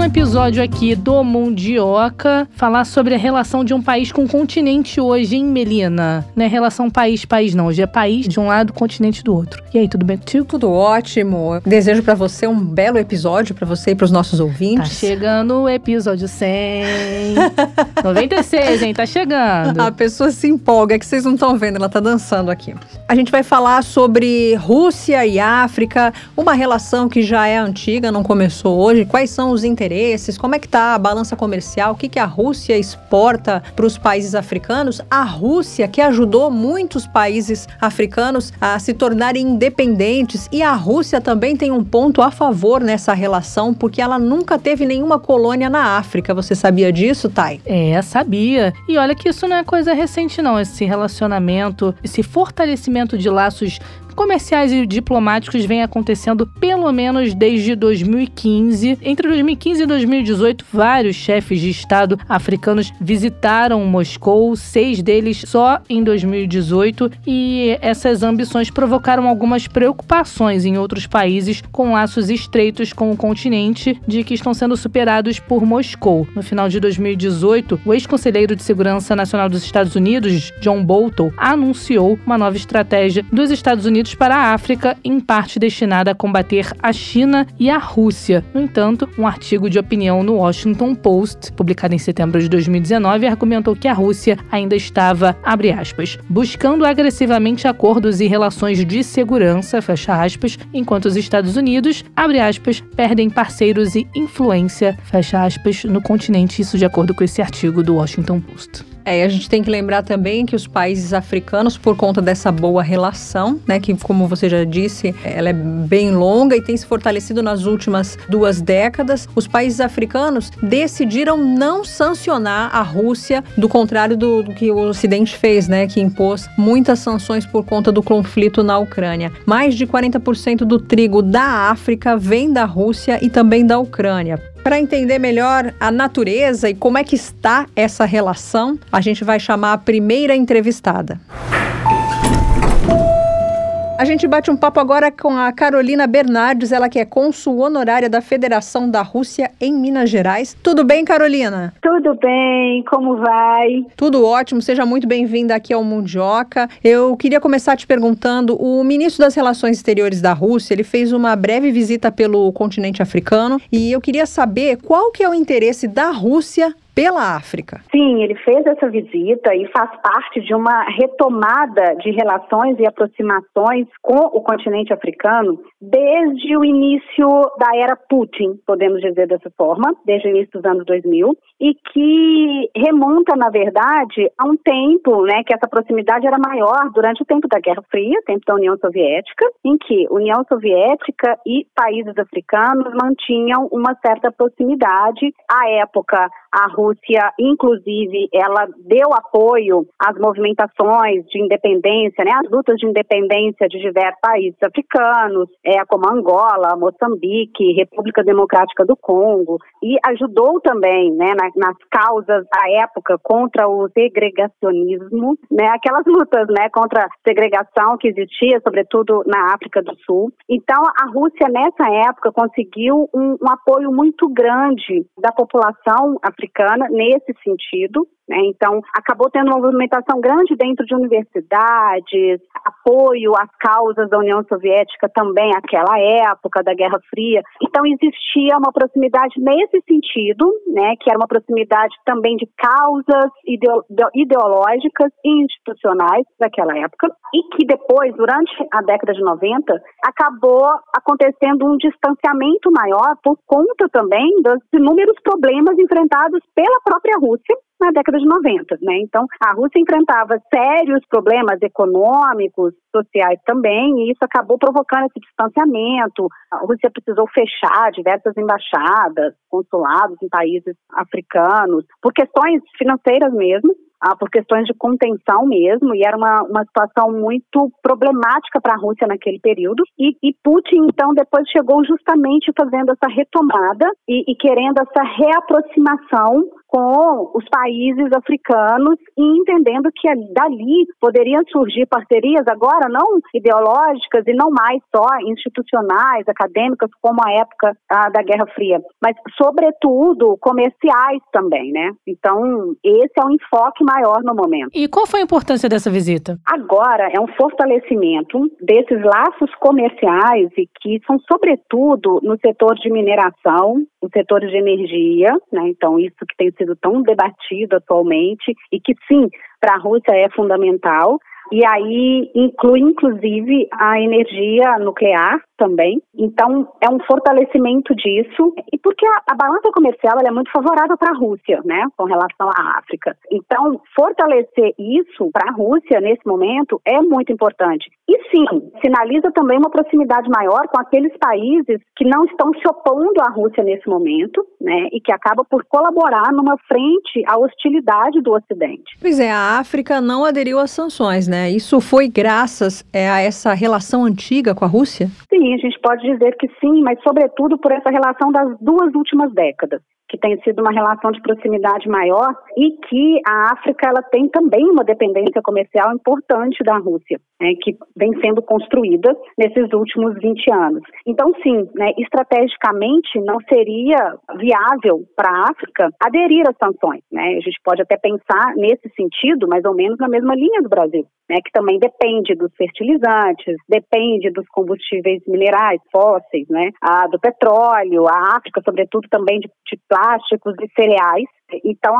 Um episódio aqui do Mundioca, falar sobre a relação de um país com o continente hoje, hein, Melina? Não é relação país-país, não. Hoje é país de um lado, continente do outro. E aí, tudo bem contigo? Tudo ótimo. Desejo para você um belo episódio, para você e pros nossos ouvintes. Tá chegando o episódio 100. 96, hein? Tá chegando. A pessoa se empolga, é que vocês não estão vendo, ela tá dançando aqui. A gente vai falar sobre Rússia e África, uma relação que já é antiga, não começou hoje. Quais são os interesses? Como é que está a balança comercial? O que, que a Rússia exporta para os países africanos? A Rússia que ajudou muitos países africanos a se tornarem independentes e a Rússia também tem um ponto a favor nessa relação porque ela nunca teve nenhuma colônia na África. Você sabia disso, Thay? É, sabia. E olha que isso não é coisa recente não, esse relacionamento, esse fortalecimento de laços comerciais e diplomáticos vêm acontecendo pelo menos desde 2015. Entre 2015 e 2018, vários chefes de Estado africanos visitaram Moscou, seis deles só em 2018, e essas ambições provocaram algumas preocupações em outros países com laços estreitos com o continente, de que estão sendo superados por Moscou. No final de 2018, o ex-conselheiro de Segurança Nacional dos Estados Unidos, John Bolton, anunciou uma nova estratégia dos Estados Unidos para a África, em parte destinada a combater a China e a Rússia. No entanto, um artigo de opinião no Washington Post, publicado em setembro de 2019, argumentou que a Rússia ainda estava, abre aspas, buscando agressivamente acordos e relações de segurança, fecha aspas, enquanto os Estados Unidos, abre aspas, perdem parceiros e influência, fecha aspas, no continente, isso de acordo com esse artigo do Washington Post. É, a gente tem que lembrar também que os países africanos, por conta dessa boa relação, né, que como você já disse, ela é bem longa e tem se fortalecido nas últimas duas décadas, os países africanos decidiram não sancionar a Rússia, do contrário do, do que o Ocidente fez, né, que impôs muitas sanções por conta do conflito na Ucrânia. Mais de 40% do trigo da África vem da Rússia e também da Ucrânia. Para entender melhor a natureza e como é que está essa relação, a gente vai chamar a primeira entrevistada. A gente bate um papo agora com a Carolina Bernardes, ela que é cônsul honorária da Federação da Rússia em Minas Gerais. Tudo bem, Carolina? Tudo bem, como vai? Tudo ótimo, seja muito bem-vinda aqui ao Mundioca. Eu queria começar te perguntando, o ministro das Relações Exteriores da Rússia, ele fez uma breve visita pelo continente africano e eu queria saber qual que é o interesse da Rússia pela África. Sim, ele fez essa visita e faz parte de uma retomada de relações e aproximações com o continente africano desde o início da era Putin, podemos dizer dessa forma, desde o início dos anos 2000, e que remonta, na verdade, a um tempo né, que essa proximidade era maior durante o tempo da Guerra Fria, tempo da União Soviética, em que União Soviética e países africanos mantinham uma certa proximidade. À época, a Rússia, inclusive, ela deu apoio às movimentações de independência, né, às lutas de independência de diversos países africanos, é, como Angola, Moçambique, República Democrática do Congo, e ajudou também né, na, nas causas à época contra o segregacionismo, né, aquelas lutas né, contra a segregação que existia, sobretudo na África do Sul. Então, a Rússia, nessa época, conseguiu um, um apoio muito grande da população africana nesse sentido. Né? Então, acabou tendo uma movimentação grande dentro de universidades, apoio às causas da União Soviética também naquela época da Guerra Fria. Então, existia uma proximidade nesse sentido, né, que era uma proximidade também de causas ideológicas e institucionais daquela época, e que depois, durante a década de 90, acabou acontecendo um distanciamento maior por conta também dos inúmeros problemas enfrentados pela própria Rússia na década de 90, né? Então, a Rússia enfrentava sérios problemas econômicos, sociais também, e isso acabou provocando esse distanciamento. A Rússia precisou fechar diversas embaixadas, consulados em países africanos, por questões financeiras mesmo, ah, por questões de contenção mesmo, e era uma, uma situação muito problemática para a Rússia naquele período. E, e, Putin, então, depois chegou justamente fazendo essa retomada e, e querendo essa reaproximação com os países africanos e entendendo que dali poderiam surgir parcerias agora não ideológicas e não mais só institucionais, acadêmicas, como a época da Guerra Fria, mas sobretudo comerciais também, né? Então, esse é o enfoque maior no momento. E qual foi a importância dessa visita? Agora é um fortalecimento desses laços comerciais e que são sobretudo no setor de mineração, no setor de energia, né? Então, isso que tem sido tão debatido atualmente e que sim, para a Rússia é fundamental. E aí inclui, inclusive, a energia nuclear, também. Então, é um fortalecimento disso. E porque a, a balança comercial é muito favorável para a Rússia, né, com relação à África. Então, fortalecer isso para a Rússia nesse momento é muito importante. E sim, sinaliza também uma proximidade maior com aqueles países que não estão se opondo à Rússia nesse momento, né, e que acaba por colaborar numa frente à hostilidade do Ocidente. Pois é, a África não aderiu às sanções, né? Isso foi graças é, a essa relação antiga com a Rússia? Sim, a gente pode dizer que sim, mas sobretudo por essa relação das duas últimas décadas que tem sido uma relação de proximidade maior e que a África ela tem também uma dependência comercial importante da Rússia, né, que vem sendo construída nesses últimos 20 anos. Então, sim, né, estrategicamente não seria viável para a África aderir às sanções. Né? A gente pode até pensar nesse sentido, mais ou menos na mesma linha do Brasil, né, que também depende dos fertilizantes, depende dos combustíveis minerais fósseis, né, a, do petróleo, a África, sobretudo, também de, de plásticos e cereais. Então,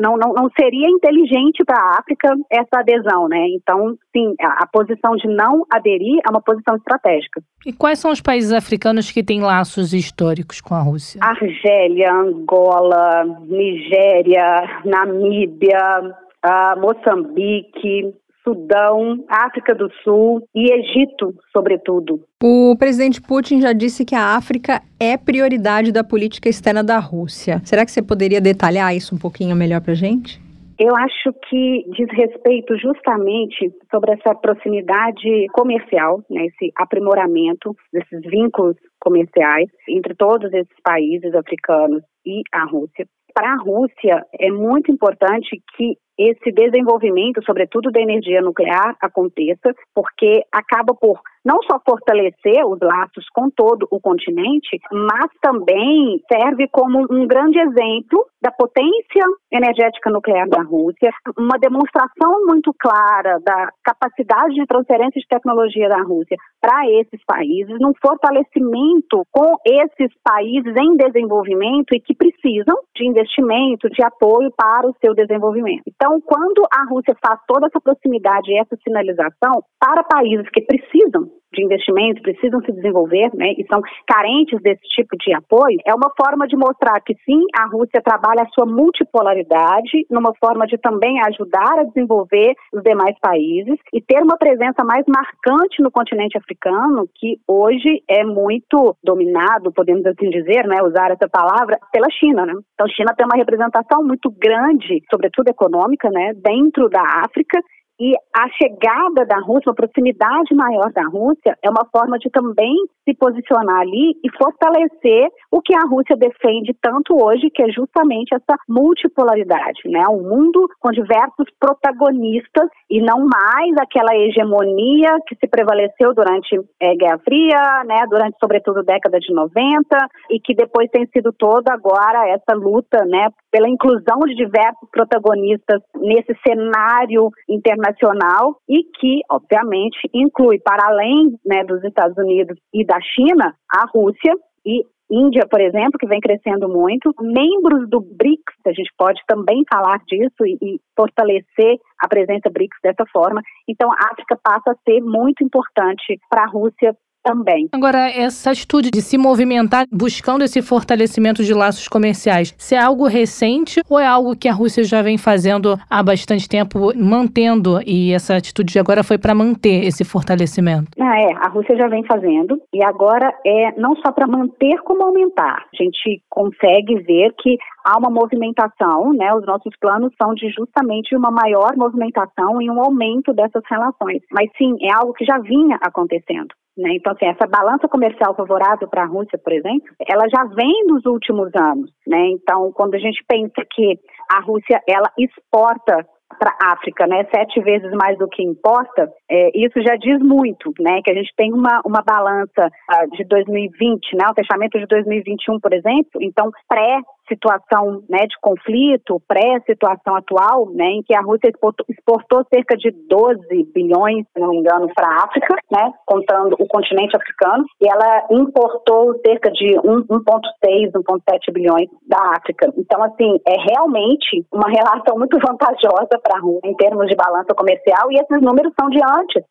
não, não, não seria inteligente para a África essa adesão, né? Então, sim, a, a, posição de não aderir é uma posição estratégica. E quais são os países africanos que têm laços históricos com a Rússia? Argélia, Angola, Nigéria, Namíbia, uh, Moçambique, Sudão, África do Sul e Egito, sobretudo. O presidente Putin já disse que a África é prioridade da política externa da Rússia. Será que você poderia detalhar isso um pouquinho melhor para gente? Eu acho que diz respeito justamente sobre essa proximidade comercial, né, esse aprimoramento desses vínculos comerciais entre todos esses países africanos e a Rússia. Para a Rússia, é muito importante que esse desenvolvimento, sobretudo da energia nuclear, aconteça, porque acaba por não só fortalecer os laços com todo o continente, mas também serve como um grande exemplo da potência energética nuclear da Rússia, uma demonstração muito clara da capacidade de transferência de tecnologia da Rússia para esses países, num fortalecimento com esses países em desenvolvimento e que precisam de investimento, de apoio para o seu desenvolvimento. Então, quando a Rússia faz toda essa proximidade e essa sinalização para países que precisam de investimentos precisam se desenvolver né, e são carentes desse tipo de apoio, é uma forma de mostrar que sim, a Rússia trabalha a sua multipolaridade, numa forma de também ajudar a desenvolver os demais países e ter uma presença mais marcante no continente africano, que hoje é muito dominado, podemos assim dizer, né, usar essa palavra, pela China. Né? Então, China tem uma representação muito grande, sobretudo econômica, né, dentro da África e a chegada da Rússia, a proximidade maior da Rússia, é uma forma de também se posicionar ali e fortalecer o que a Rússia defende tanto hoje, que é justamente essa multipolaridade, né? Um mundo com diversos protagonistas e não mais aquela hegemonia que se prevaleceu durante é, Guerra Fria, né? Durante, sobretudo, década de 90 e que depois tem sido toda agora essa luta, né? Pela inclusão de diversos protagonistas nesse cenário internacional internacional e que, obviamente, inclui, para além né, dos Estados Unidos e da China, a Rússia e Índia, por exemplo, que vem crescendo muito, membros do BRICS, a gente pode também falar disso e, e, fortalecer a presença BRICS dessa forma. Então, a África passa a ser muito importante para a Rússia também. Agora, essa atitude de se movimentar buscando esse fortalecimento de laços comerciais, se é algo recente ou é algo que a Rússia já vem fazendo há bastante tempo, mantendo, e essa atitude de agora foi para manter esse fortalecimento? Ah, é, a Rússia já vem fazendo, e agora é não só para manter, como aumentar. A gente consegue ver que há uma movimentação, né? Os nossos planos são de justamente uma maior movimentação e um aumento dessas relações. Mas sim, é algo que já vinha acontecendo. Né? Então, assim, essa balança comercial favorável para a Rússia, por exemplo, ela já vem dos últimos anos. Né? Então, quando a gente pensa que a Rússia ela exporta para a África, né, sete vezes mais do que importa, é, isso já diz muito, né, que a gente tem uma, uma balança uh, de 2020, né, o fechamento de 2021, por exemplo, então pré situação né, de conflito, pré-situação atual, né, em que a Rússia exportou, cerca de 12 bilhões, se não me engano, para a África, né, contando o continente africano, e ela importou cerca de 1,6, 1,7 bilhões da África. Então, assim, é realmente uma relação muito vantajosa para a Rússia em termos de balança comercial, e esses números são de antes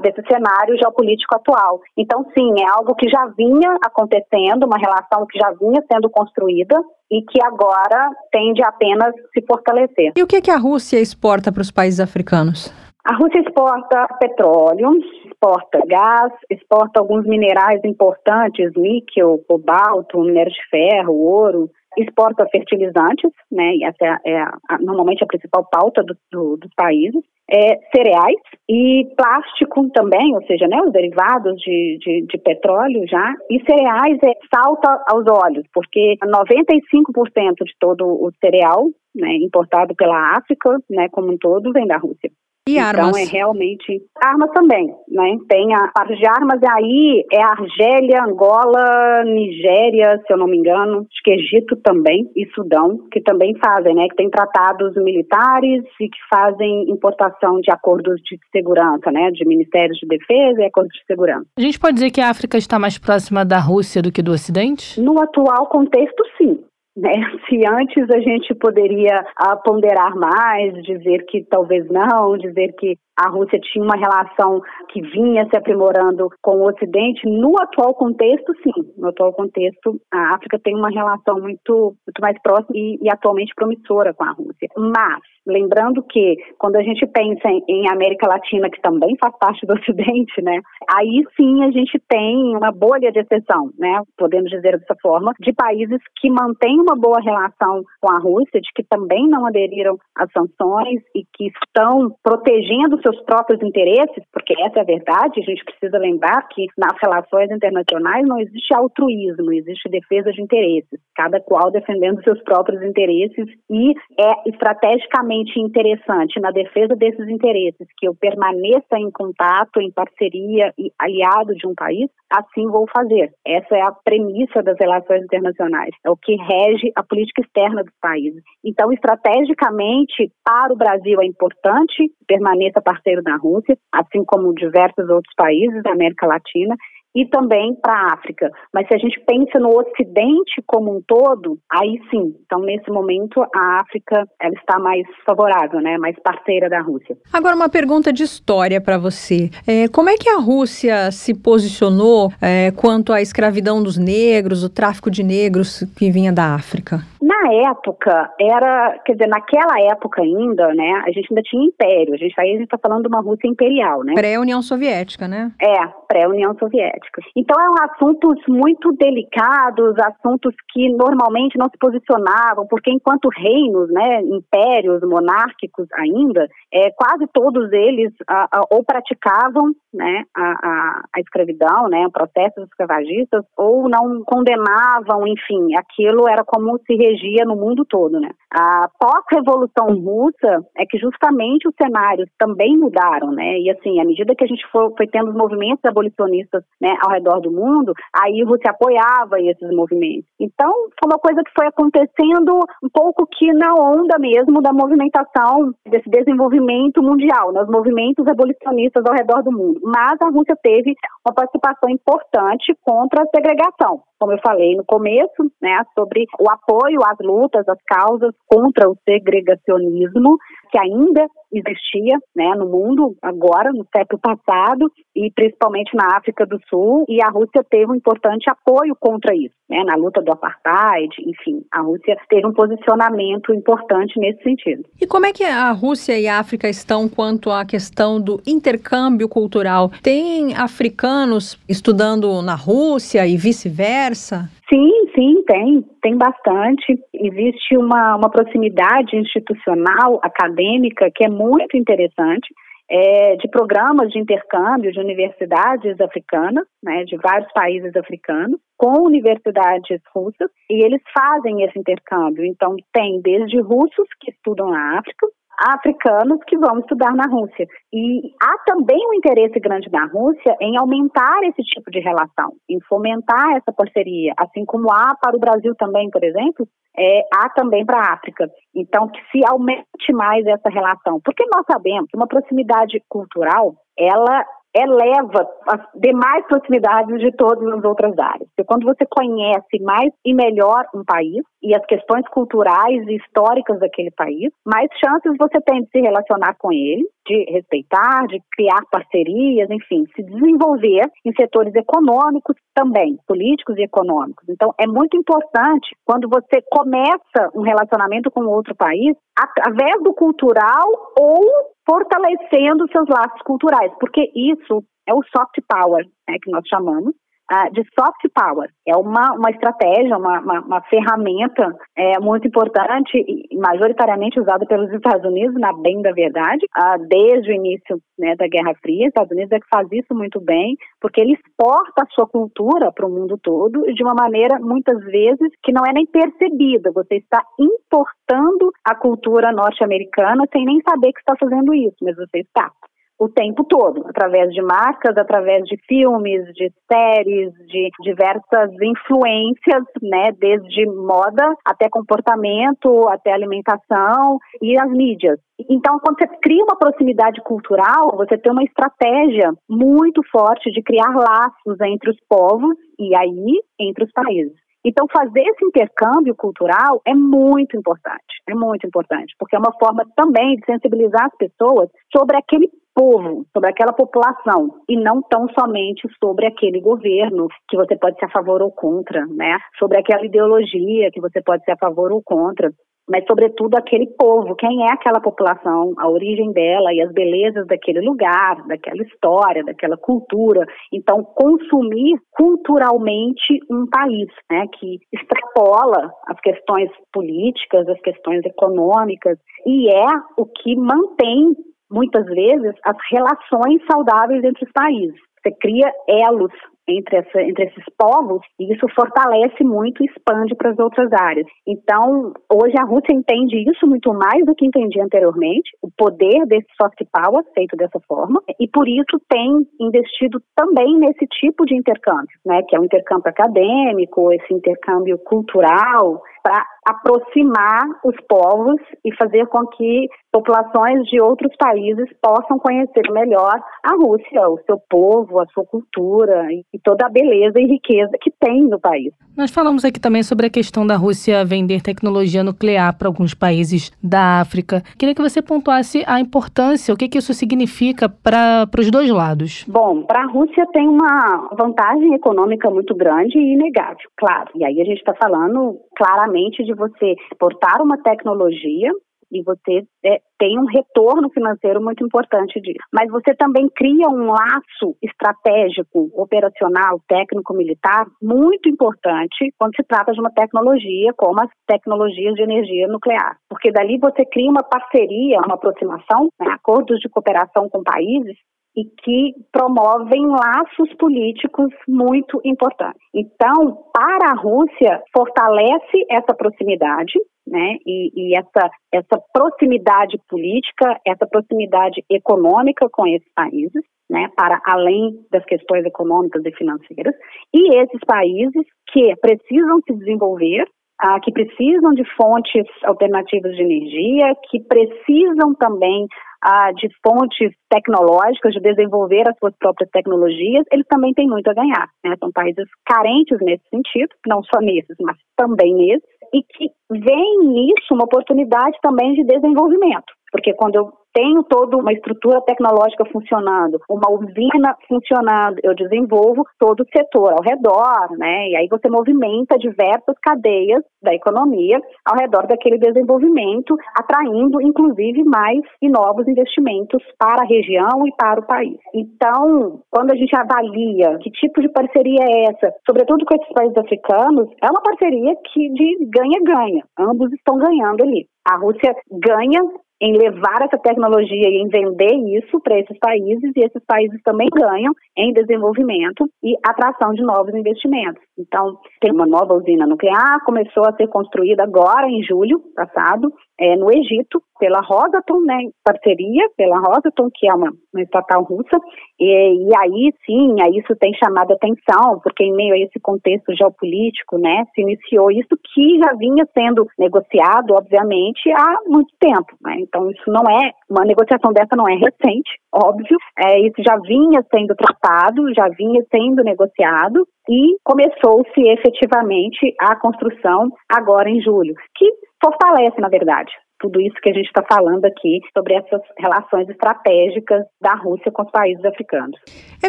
desse cenário geopolítico atual. Então, sim, é algo que já vinha acontecendo, uma relação que já vinha sendo construída, e que agora tende a apenas se fortalecer. E o que, que a Rússia exporta para os países africanos? A Rússia exporta petróleo, exporta gás, exporta alguns minerais importantes, níquel, cobalto, minério de ferro, ouro, exporta fertilizantes, né, e essa é, a, a, normalmente a principal pauta do, do, dos países, é, cereais e plástico também, ou seja, né, os derivados de, de, de, petróleo já, e cereais é, salta aos olhos, porque 95% de todo o cereal né, importado pela África, né, como um todo, vem da Rússia. E então, armas? é realmente. Armas também, né? Tem a parte de armas, aí é Argélia, Angola, Nigéria, se eu não me engano, acho que Egito também, e Sudão, que também fazem, né? Que tem tratados militares e que fazem importação de acordos de segurança, né? De ministérios de defesa e acordos de segurança. A gente pode dizer que a África está mais próxima da Rússia do que do Ocidente? No atual contexto, sim. Né? Se antes a gente poderia ah, ponderar mais, dizer que talvez não, dizer que a Rússia tinha uma relação que vinha se aprimorando com o Ocidente. No atual contexto, sim. No atual contexto, a África tem uma relação muito, muito mais próxima e, e atualmente promissora com a Rússia. Mas, lembrando que quando a gente pensa em, América Latina, que também faz parte do Ocidente, né, aí sim a gente tem uma bolha de exceção, né, podemos dizer dessa forma, de países que mantêm uma boa relação com a Rússia, de que também não aderiram às sanções e que estão protegendo seus próprios interesses, porque essa é a verdade, a gente precisa lembrar que nas relações internacionais não existe altruísmo, existe defesa de interesses, cada qual defendendo seus próprios interesses e é estrategicamente interessante na defesa desses interesses que eu permaneça em contato, em parceria e aliado de um país, assim vou fazer. Essa é a premissa das relações internacionais, é o que rege a política externa dos países. Então, estrategicamente, para o Brasil é importante permaneça parceiro da Rússia, assim como diversos outros países da América Latina, e também para a África. Mas se a gente pensa no Ocidente como um todo, aí sim. Então, nesse momento, a África ela está mais favorável, né? mais parceira da Rússia. Agora, uma pergunta de história para você. É, como é que a Rússia se posicionou é, quanto à escravidão dos negros, o tráfico de negros que vinha da África? Na época, era, quer dizer, naquela época ainda, né, a gente ainda tinha império. A gente aí a gente tá falando de uma Rússia imperial, né? Pré-União Soviética, né? É, pré-União Soviética. Então eram assuntos muito delicados, assuntos que normalmente não se posicionavam, porque enquanto reinos, né, impérios monárquicos ainda, é, quase todos eles a, a, ou praticavam, né, a, a, escravidão, né, processos escravagistas, ou não condenavam, enfim, aquilo era como se regia no mundo todo, né? A pós-revolução russa é que justamente os cenários também mudaram, né? E assim, à medida que a gente foi, foi tendo os movimentos abolicionistas, né, ao redor do mundo, aí você apoiava esses movimentos. Então, foi uma coisa que foi acontecendo um pouco que na onda mesmo da movimentação desse desenvolvimento mundial, né? Os movimentos abolicionistas ao redor do mundo. Mas a Rússia teve uma participação importante contra a segregação como eu falei no começo, né, sobre o apoio às lutas, às causas contra o segregacionismo que ainda existia né, no mundo agora, no século passado, e principalmente na África do Sul, e a Rússia teve um importante apoio contra isso, né, na luta do apartheid, enfim, a Rússia teve um posicionamento importante nesse sentido. E como é que a Rússia e a África estão quanto à questão do intercâmbio cultural? Tem africanos estudando na Rússia e vice-versa? Sim, sim, tem, tem bastante. Existe uma, uma proximidade institucional, acadêmica, que é muito interessante. é, de programas de intercâmbio de universidades africanas, né, de vários países africanos, com universidades russas, e eles fazem esse intercâmbio. Então, tem desde russos que estudam na África, africanos que vão estudar na Rússia. E há também um interesse grande da Rússia em aumentar esse tipo de relação, em fomentar essa parceria, assim como há para o Brasil também, por exemplo, é, há também para a África. Então, que se aumente mais essa relação. Porque nós sabemos que uma proximidade cultural, ela eleva as demais proximidades de todas as outras áreas. Porque quando você conhece mais e melhor um país e as questões culturais e históricas daquele país, mais chances você tem de se relacionar com ele, de respeitar, de criar parcerias, enfim, se desenvolver em setores econômicos também, políticos e econômicos. Então, é muito importante quando você começa um relacionamento com outro país, através do cultural ou fortalecendo seus laços culturais, porque isso é o soft power, né, que nós chamamos, uh, de soft power. É uma, uma estratégia, uma, uma, uma ferramenta é, muito importante e majoritariamente usada pelos Estados Unidos, na bem da verdade, uh, desde o início né, da Guerra Fria. Os Estados Unidos é que faz isso muito bem, porque ele exporta a sua cultura para o mundo todo de uma maneira, muitas vezes, que não é nem percebida. Você está importando a cultura norte-americana sem nem saber que está fazendo isso, mas você está o tempo todo, através de marcas, através de filmes, de séries, de diversas influências, né, desde moda até comportamento, até alimentação e as mídias. Então, quando você cria uma proximidade cultural, você tem uma estratégia muito forte de criar laços entre os povos e aí entre os países. Então, fazer esse intercâmbio cultural é muito importante, é muito importante, porque é uma forma também de sensibilizar as pessoas sobre aquele povo, sobre aquela população, e não tão somente sobre aquele governo que você pode ser a favor ou contra, né? Sobre aquela ideologia que você pode ser a favor ou contra mas sobretudo aquele povo, quem é aquela população, a origem dela e as belezas daquele lugar, daquela história, daquela cultura. Então, consumir culturalmente um país, né, que extrapola as questões políticas, as questões econômicas e é o que mantém muitas vezes, as relações saudáveis entre os países. Você cria elos entre, essa, entre esses povos e isso fortalece muito e expande para as outras áreas. Então, hoje a Rússia entende isso muito mais do que entendia anteriormente, o poder desse soft power feito dessa forma, e por isso tem investido também nesse tipo de intercâmbio, né, que é o intercâmbio acadêmico, esse intercâmbio cultural, para aproximar os povos e fazer com que populações de outros países possam conhecer melhor a Rússia, o seu povo, a sua cultura e toda a beleza e riqueza que tem no país. Nós falamos aqui também sobre a questão da Rússia vender tecnologia nuclear para alguns países da África. Queria que você pontuasse a importância, o que, que isso significa para os dois lados. Bom, para a Rússia tem uma vantagem econômica muito grande e inegável, claro. E aí a gente está falando claramente de você exportar uma tecnologia e você é, tem um retorno financeiro muito importante disso. Mas você também cria um laço estratégico, operacional, técnico-militar muito importante quando se trata de uma tecnologia como as tecnologias de energia nuclear. Porque dali você cria uma parceria, uma aproximação, né, acordos de cooperação com países e que promovem laços políticos muito importantes. Então, para a Rússia, fortalece essa proximidade, né, e, e, essa, essa proximidade política, essa proximidade econômica com esses países, né, para além das questões econômicas e financeiras, e esses países que precisam se desenvolver, ah, que precisam de fontes alternativas de energia, que precisam também ah, de fontes tecnológicas, de desenvolver as suas próprias tecnologias, eles também têm muito a ganhar. Né? São países carentes nesse sentido, não só nesses, mas também nesses, e que veem nisso uma oportunidade também de desenvolvimento. Porque quando eu tenho toda uma estrutura tecnológica funcionando, uma usina funcionando, eu desenvolvo todo o setor ao redor, né? E aí você movimenta diversas cadeias da economia ao redor daquele desenvolvimento, atraindo inclusive mais e novos investimentos para a região e para o país. Então, quando a gente avalia que tipo de parceria é essa, sobretudo com esses países africanos, é uma parceria que de ganha-ganha. Ambos estão ganhando ali. A Rússia ganha em levar essa tecnologia e em vender isso para esses países, e esses países também ganham em desenvolvimento e atração de novos investimentos. Então, tem uma nova usina nuclear, começou a ser construída agora em julho passado, é, no Egito, pela Rosatom, né, parceria pela Rosatom, que é uma, uma estatal russa, e, e, aí sim, aí isso tem chamado atenção, porque em meio a esse contexto geopolítico, né, se iniciou isso que já vinha sendo negociado, obviamente, há muito tempo, né, então isso não é, uma negociação dessa não é recente, óbvio, é, isso já vinha sendo tratado, já vinha sendo negociado, e começou-se efetivamente a construção agora em julho, que fortalece, na verdade, tudo isso que a gente está falando aqui sobre essas relações estratégicas da Rússia com os países africanos. É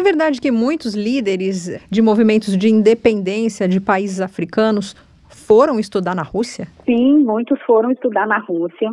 verdade que muitos líderes de movimentos de independência de países africanos foram estudar na Rússia? Sim, muitos foram estudar na Rússia.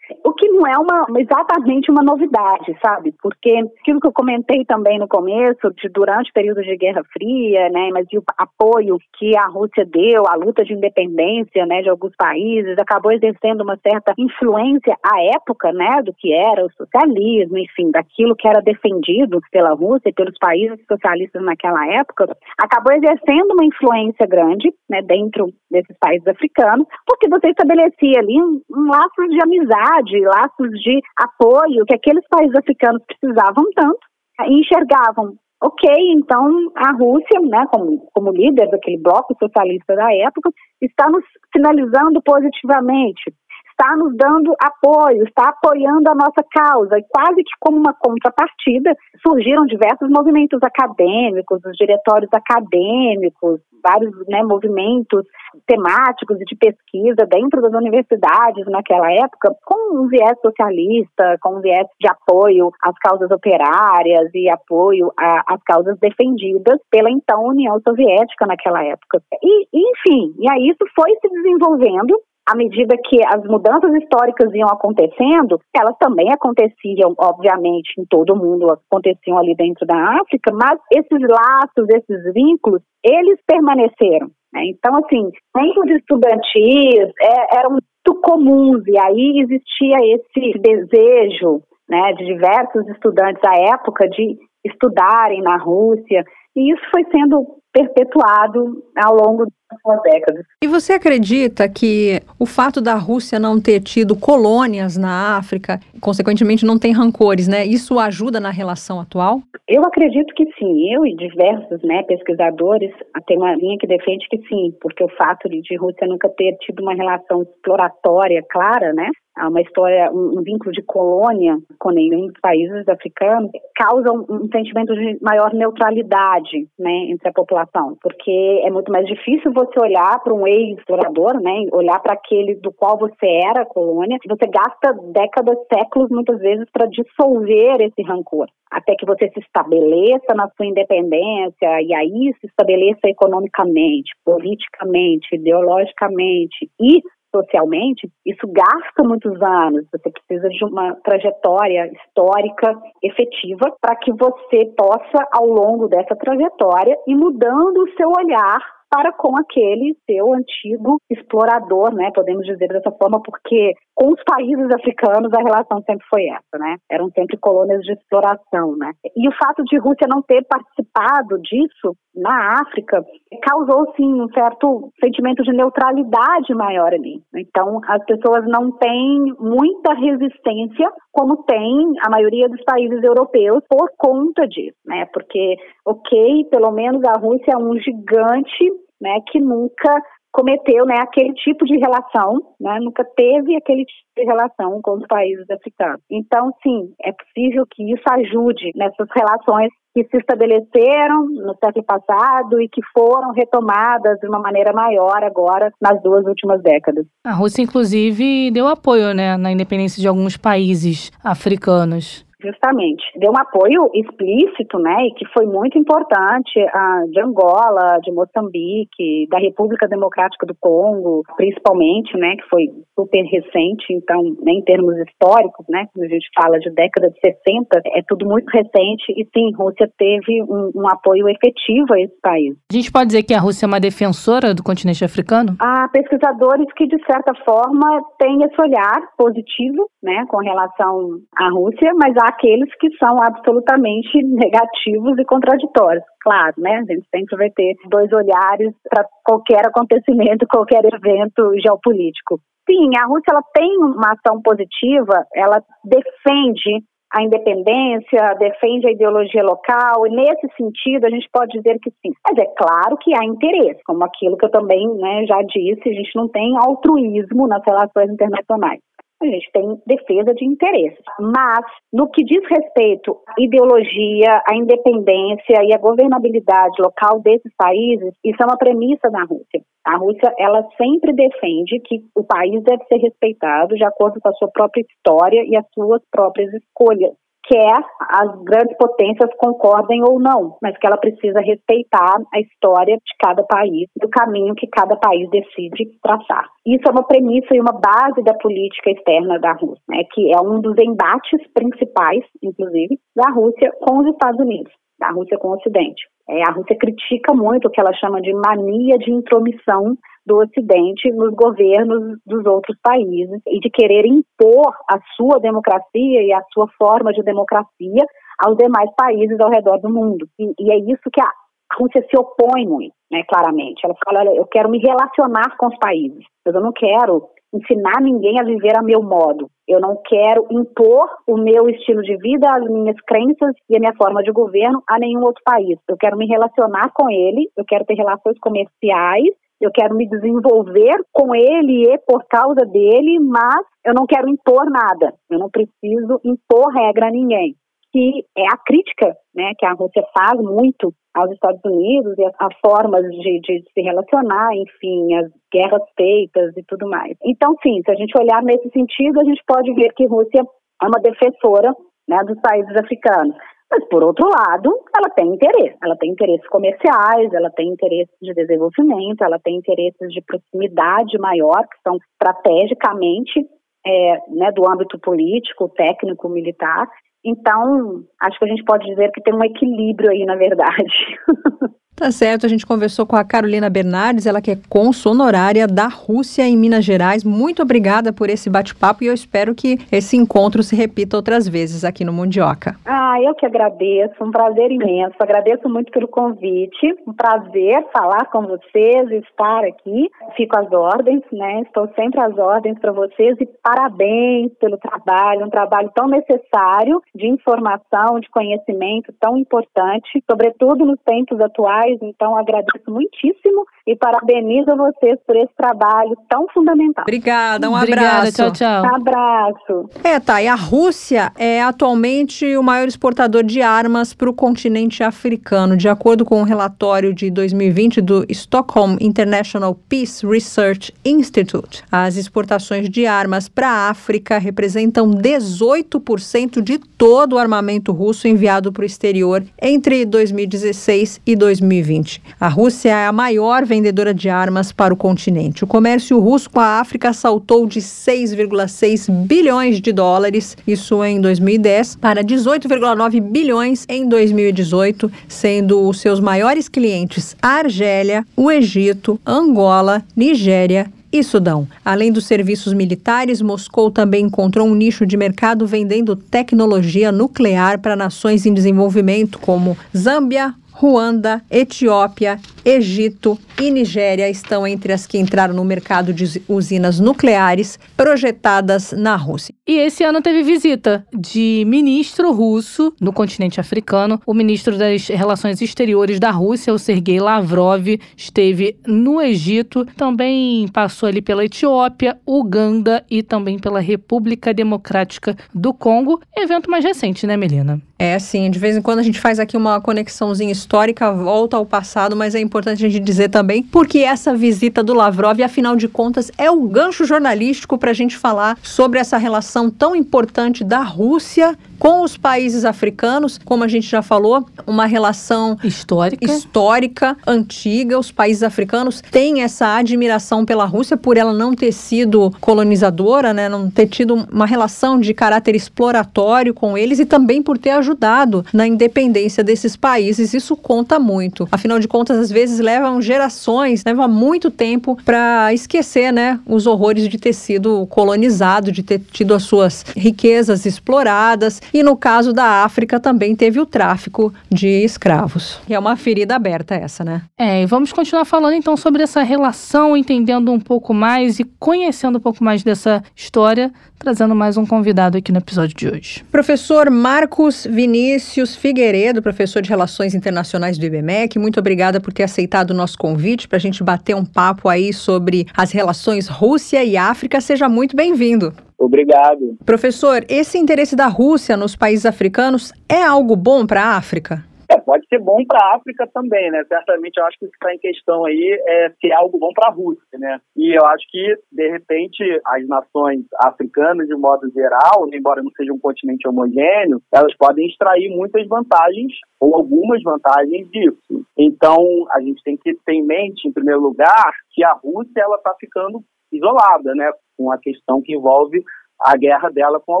O que não é uma, exatamente uma novidade, sabe? Porque aquilo que eu comentei também no começo, de durante o período de Guerra Fria, né, mas o apoio que a Rússia deu à luta de independência, né, de alguns países, acabou exercendo uma certa influência à época, né, do que era o socialismo, enfim, daquilo que era defendido pela Rússia e pelos países socialistas naquela época, acabou exercendo uma influência grande, né, dentro desses países africanos, porque você estabelecia ali um, um laço de amizade de laços de apoio que aqueles países africanos precisavam tanto enxergavam. Ok, então a Rússia, né, como, como líder daquele bloco socialista da época, está nos sinalizando positivamente está nos dando apoio, está apoiando a nossa causa. E quase que como uma contrapartida, surgiram diversos movimentos acadêmicos, os diretórios acadêmicos, vários né, movimentos temáticos e de pesquisa dentro das universidades naquela época, com um viés socialista, com um viés de apoio às causas operárias e apoio às causas defendidas pela então União Soviética naquela época. E, enfim, e aí isso foi se desenvolvendo à medida que as mudanças históricas iam acontecendo, elas também aconteciam, obviamente, em todo o mundo, aconteciam ali dentro da África, mas esses laços, esses vínculos, eles permaneceram. Né? Então, assim, tempos estudantis é, eram muito comuns, e aí existia esse desejo né, de diversos estudantes à época de estudarem na Rússia, e isso foi sendo perpetuado ao longo das décadas. E você acredita que o fato da Rússia não ter tido colônias na África, consequentemente não tem rancores, né? Isso ajuda na relação atual? Eu acredito que sim. Eu e diversos né, pesquisadores tem uma linha que defende que sim, porque o fato de Rússia nunca ter tido uma relação exploratória clara, né, uma história, um, um, vínculo de colônia com nenhum dos países africanos, causa um, um, sentimento de maior neutralidade né, entre a população, porque é muito mais difícil você olhar para um ex-explorador, né, olhar para aquele do qual você era colônia, você gasta décadas, séculos, muitas vezes, para dissolver esse rancor, até que você se estabeleça na sua independência e aí se estabeleça economicamente, politicamente, ideologicamente e socialmente, isso gasta muitos anos. Você precisa de uma trajetória histórica efetiva para que você possa, ao longo dessa trajetória, ir mudando o seu olhar para com aquele seu antigo explorador, né? Podemos dizer dessa forma, porque com os países africanos a relação sempre foi essa, né? Eram sempre colônias de exploração, né? E o fato de Rússia não ter participado disso na África causou sim um certo sentimento de neutralidade maior ali. Então as pessoas não têm muita resistência como tem a maioria dos países europeus por conta disso, né? Porque, ok, pelo menos a Rússia é um gigante, né, que nunca cometeu né, aquele tipo de relação, né, nunca teve aquele tipo de relação com os países africanos. Então, sim, é possível que isso ajude nessas relações que se estabeleceram no século passado e que foram retomadas de uma maneira maior agora nas duas últimas décadas. A Rússia, inclusive, deu apoio né, na independência de alguns países africanos. Justamente. Deu um apoio explícito, né, e que foi muito importante a, de Angola, de Moçambique, da República Democrática do Congo, principalmente, né, que foi super recente, então, né, em termos históricos, né, quando a gente fala de década de 60, é tudo muito recente e sim, Rússia teve um, um apoio efetivo a esse país. A gente pode dizer que a Rússia é uma defensora do continente africano? Há pesquisadores que, de certa forma, têm esse olhar positivo, né, com relação à Rússia, mas há aqueles que são absolutamente negativos e contraditórios. Claro, né? A gente sempre vai ter dois olhares para qualquer acontecimento, qualquer evento geopolítico. Sim, a Rússia ela tem uma ação positiva, ela defende a independência, defende a ideologia local, e nesse sentido a gente pode dizer que sim. Mas é claro que há interesse, como aquilo que eu também né, já disse, a gente não tem altruísmo nas relações internacionais a gente tem defesa de interesses. Mas, no que diz respeito à ideologia, à independência e à governabilidade local desses países, isso é uma premissa da Rússia. A Rússia, ela sempre defende que o país deve ser respeitado de acordo com a sua própria história e as suas próprias escolhas quer as grandes potências concordem ou não, mas que ela precisa respeitar a história de cada país, do caminho que cada país decide traçar. Isso é uma premissa e uma base da política externa da Rússia, né, que é um dos embates principais, inclusive, da Rússia com os Estados Unidos, da Rússia com o Ocidente. É, a Rússia critica muito o que ela chama de mania de intromissão do Ocidente nos governos dos outros países e de querer impor a sua democracia e a sua forma de democracia aos demais países ao redor do mundo. E, e é isso que a Rússia se opõe muito, né, claramente. Ela fala, olha, eu quero me relacionar com os países, mas eu não quero ensinar ninguém a viver a meu modo. Eu não quero impor o meu estilo de vida, as minhas crenças e a minha forma de governo a nenhum outro país. Eu quero me relacionar com ele, eu quero ter relações comerciais, eu quero me desenvolver com ele e por causa dele, mas eu não quero impor nada. Eu não preciso impor regra a ninguém. Que é a crítica né, que a Rússia faz muito aos Estados Unidos e as, formas de, de, se relacionar, enfim, as guerras feitas e tudo mais. Então, sim, se a gente olhar nesse sentido, a gente pode ver que a Rússia é uma defensora né, dos países africanos. Mas, por outro lado, ela tem interesse. Ela tem interesses comerciais, ela tem interesses de desenvolvimento, ela tem interesses de proximidade maior, que são estrategicamente é, né, do âmbito político, técnico, militar. Então, acho que a gente pode dizer que tem um equilíbrio aí, na verdade. Tá certo, a gente conversou com a Carolina Bernardes, ela que é cônsul honorária da Rússia em Minas Gerais. Muito obrigada por esse bate-papo e eu espero que esse encontro se repita outras vezes aqui no Mundioca. Ah, eu que agradeço, um prazer imenso. Agradeço muito pelo convite, um prazer falar com vocês, estar aqui. Fico às ordens, né? Estou sempre às ordens para vocês e parabéns pelo trabalho, um trabalho tão necessário de informação, de conhecimento tão importante, sobretudo nos tempos atuais então, agradeço muitíssimo e parabenizo vocês por esse trabalho tão fundamental. Obrigada, um Obrigada, abraço. Tchau, tchau. Um abraço. É, tá. E a Rússia é atualmente o maior exportador de armas para o continente africano, de acordo com o um relatório de 2020 do Stockholm International Peace Research Institute. As exportações de armas para a África representam 18% de todo o armamento russo enviado para o exterior entre 2016 e 2020. 2020. A Rússia é a maior vendedora de armas para o continente. O comércio russo com a África saltou de 6,6 bilhões de dólares, isso em 2010, para 18,9 bilhões em 2018, sendo os seus maiores clientes a Argélia, o Egito, Angola, Nigéria e Sudão. Além dos serviços militares, Moscou também encontrou um nicho de mercado vendendo tecnologia nuclear para nações em desenvolvimento como Zâmbia, Ruanda, Etiópia, Egito e Nigéria estão entre as que entraram no mercado de usinas nucleares projetadas na Rússia. E esse ano teve visita de ministro russo no continente africano. O ministro das Relações Exteriores da Rússia, o Sergei Lavrov, esteve no Egito, também passou ali pela Etiópia, Uganda e também pela República Democrática do Congo. Evento mais recente, né, Melina? É, sim. De vez em quando a gente faz aqui uma conexãozinha histórica, volta ao passado, mas é importante a gente dizer também porque essa visita do Lavrov, afinal de contas, é o gancho jornalístico para a gente falar sobre essa relação tão importante da Rússia com os países africanos, como a gente já falou, uma relação histórica, histórica antiga. Os países africanos têm essa admiração pela Rússia por ela não ter sido colonizadora, né, não ter tido uma relação de caráter exploratório com eles e também por ter ajudado na independência desses países. Isso conta muito. Afinal de contas, às vezes levam gerações, leva muito tempo para esquecer, né, os horrores de ter sido colonizado, de ter tido as suas riquezas exploradas. E no caso da África também teve o tráfico de escravos. E é uma ferida aberta essa, né? É, e vamos continuar falando então sobre essa relação, entendendo um pouco mais e conhecendo um pouco mais dessa história, trazendo mais um convidado aqui no episódio de hoje. Professor Marcos Vinícius Figueiredo, professor de Relações Internacionais do IBMEC, muito obrigada por ter aceitado o nosso convite para a gente bater um papo aí sobre as relações Rússia e África. Seja muito bem-vindo. Obrigado. Professor, esse interesse da Rússia nos países africanos é algo bom para a África? É, pode ser bom para a África também, né? Certamente eu acho que o que está em questão aí é se é algo bom para a Rússia, né? E eu acho que, de repente, as nações africanas, de modo geral, embora não seja um continente homogêneo, elas podem extrair muitas vantagens ou algumas vantagens disso. Então, a gente tem que ter em mente, em primeiro lugar, que a Rússia ela está ficando isolada, né? Com a questão que envolve a guerra dela com a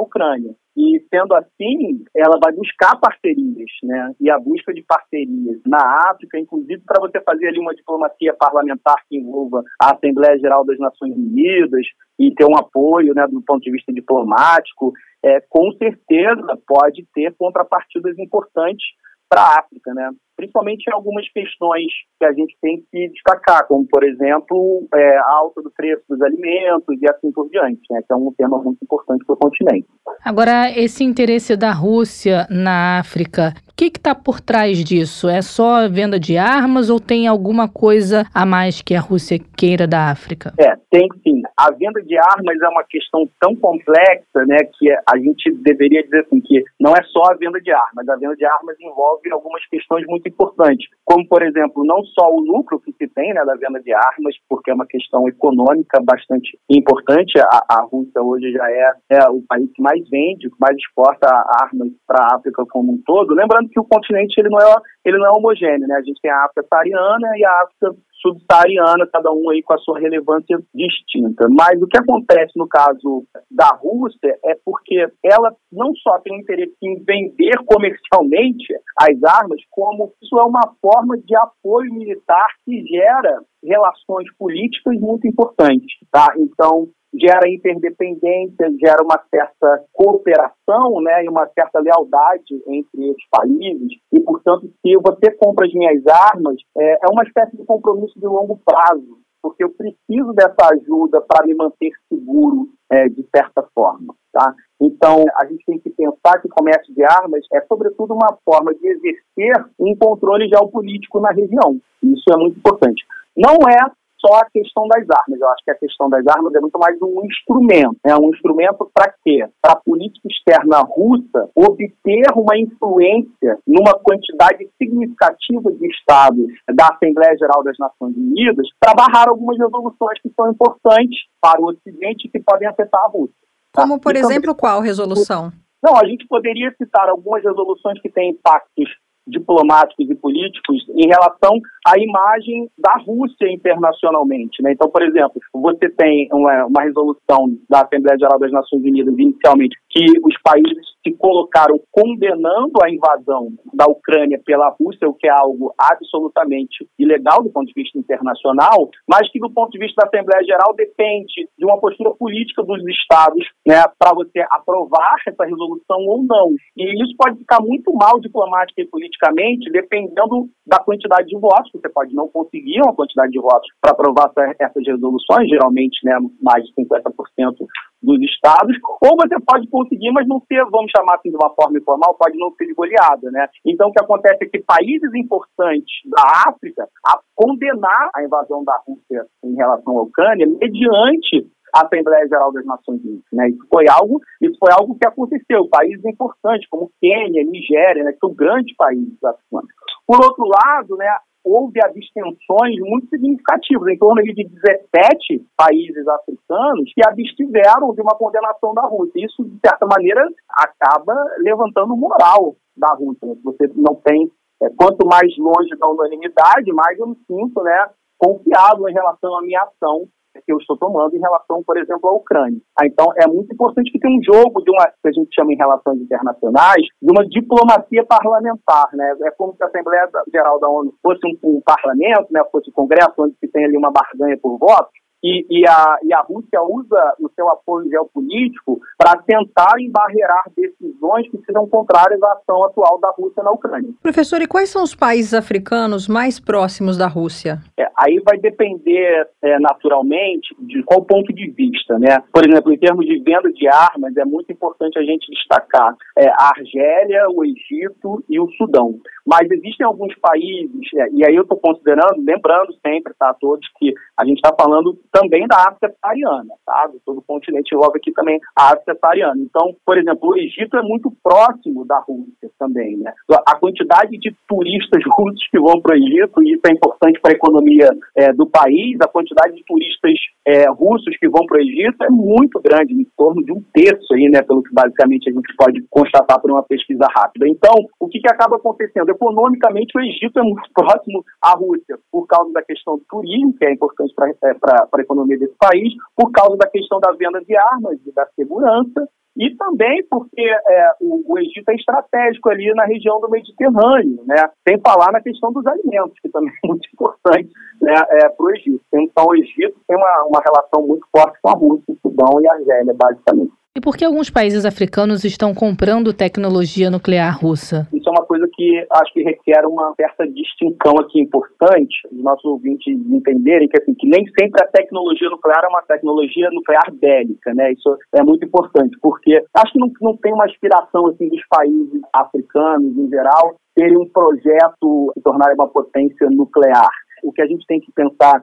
Ucrânia. E sendo assim, ela vai buscar parcerias, né? E a busca de parcerias na África, inclusive para você fazer ali uma diplomacia parlamentar que envolva a Assembleia Geral das Nações Unidas e ter um apoio, né, do ponto de vista diplomático, é, com certeza pode ter contrapartidas importantes para a África, né? Principalmente em algumas questões que a gente tem que destacar, como, por exemplo, é, a alta do preço dos alimentos e assim por diante, né? que é um tema muito importante para o continente. Agora, esse interesse da Rússia na África, o que está por trás disso? É só a venda de armas ou tem alguma coisa a mais que a Rússia queira da África? É, tem sim. A venda de armas é uma questão tão complexa, né, que a gente deveria dizer assim que não é só a venda de armas. A venda de armas envolve algumas questões muito importantes, como por exemplo, não só o lucro que se tem, né, da venda de armas, porque é uma questão econômica bastante importante. A, a Rússia hoje já é, é o país que mais vende, que mais exporta armas para a África como um todo. Lembrando que o continente ele não é, ele não é homogêneo, né? A gente tem a África saariana e a África subsaariana, cada um aí com a sua relevância distinta. Mas o que acontece no caso da Rússia é porque ela não só tem interesse em vender comercialmente as armas, como isso é uma forma de apoio militar que gera relações políticas muito importantes, tá? Então, gera interdependência, gera uma certa cooperação né, e uma certa lealdade entre os países. E, portanto, se você compra as minhas armas, é, é uma espécie de compromisso de longo prazo, porque eu preciso dessa ajuda para me manter seguro é, de certa forma. Tá? Então, a gente tem que pensar que o comércio de armas é, sobretudo, uma forma de exercer um controle geopolítico na região. Isso é muito importante. Não é só a questão das armas. Eu acho que a questão das armas é muito mais um instrumento. É um instrumento para quê? Para a política externa russa obter uma influência numa quantidade significativa de estados da Assembleia Geral das Nações Unidas para barrar algumas resoluções que são importantes para o Ocidente e que podem afetar a Rússia. Como, por então, exemplo, qual resolução? Não, a gente poderia citar algumas resoluções que têm impactos diplomáticos e políticos em relação à imagem da Rússia internacionalmente. Né? Então, por exemplo, você tem uma, uma, resolução da Assembleia Geral das Nações Unidas, inicialmente, que os países se colocaram condenando a invasão da Ucrânia pela Rússia, o que é algo absolutamente ilegal do ponto de vista internacional, mas que, do ponto de vista da Assembleia Geral, depende de uma postura política dos Estados né, para você aprovar essa resolução ou não. E isso pode ficar muito mal diplomática e politicamente, dependendo da quantidade de votos, você pode não conseguir uma quantidade de votos para aprovar essas resoluções, geralmente né, mais de 50% dos estados, ou você pode conseguir, mas não ser, vamos chamar assim de uma forma informal, pode não ser de goleada, né? Então o que acontece é que países importantes da África a condenar a invasão da Rússia em relação à Ucrânia mediante a Assembleia Geral das Nações Unidas. Né? Isso foi algo, isso foi algo que aconteceu. Países importantes como Quênia, Nigéria, né, que são grandes países africanos. Por outro lado, né, houve abstenções muito significativas, em torno de 17 países africanos que abstiveram de uma condenação da Rússia. Isso, de certa maneira, acaba levantando moral da Rússia. Né? Você não tem, é, quanto mais longe da unanimidade, mais eu me sinto né, confiado em relação à minha ação que eu estou tomando em relação, por exemplo, à Ucrânia. Ah, então, é muito importante que tenha um jogo de uma, que a gente chama em relações internacionais, de uma diplomacia parlamentar, né? É como se a Assembleia Geral da ONU fosse um, um parlamento, né? Fosse um congresso onde se tem ali uma barganha por votos, e, e, a, e a Rússia usa o seu apoio geopolítico para tentar embarrear decisões que sejam contrárias à ação atual da Rússia na Ucrânia. Professor, e quais são os países africanos mais próximos da Rússia? É, aí vai depender, é, naturalmente, de qual ponto de vista. Né? Por exemplo, em termos de venda de armas, é muito importante a gente destacar é, a Argélia, o Egito e o Sudão. Mas existem alguns países, é, e aí eu estou considerando, lembrando sempre, tá, todos, que a gente está falando também da África Saariana, tá? Todo o continente envolve aqui também a África Saariana. Então, por exemplo, o Egito é muito próximo da Rússia também, né? A quantidade de turistas russos que vão para o Egito, e isso é importante para a economia é, do país, a quantidade de turistas é, russos que vão para o Egito é muito grande, em torno de um terço aí, né? Pelo que basicamente a gente pode constatar por uma pesquisa rápida. Então, o que, que acaba acontecendo? Economicamente, o Egito é muito próximo à Rússia, por causa da questão do turismo, que é importante para é, a economia desse país, por causa da questão da venda de armas e da segurança, e também porque é, o, o, Egito é estratégico ali na região do Mediterrâneo, né? sem falar na questão dos alimentos, que também é muito importante né, é, para o Egito. Então, o Egito tem uma, uma relação muito forte com a Rússia, o Sudão e a Argélia, basicamente. E por que alguns países africanos estão comprando tecnologia nuclear russa? Isso é uma coisa que acho que requer uma certa distinção aqui importante, os nossos ouvintes entenderem que, assim, que nem sempre a tecnologia nuclear é uma tecnologia nuclear bélica, né? Isso é muito importante, porque acho que não, não tem uma aspiração assim, dos países africanos em geral terem um projeto de tornar uma potência nuclear o que a gente tem que pensar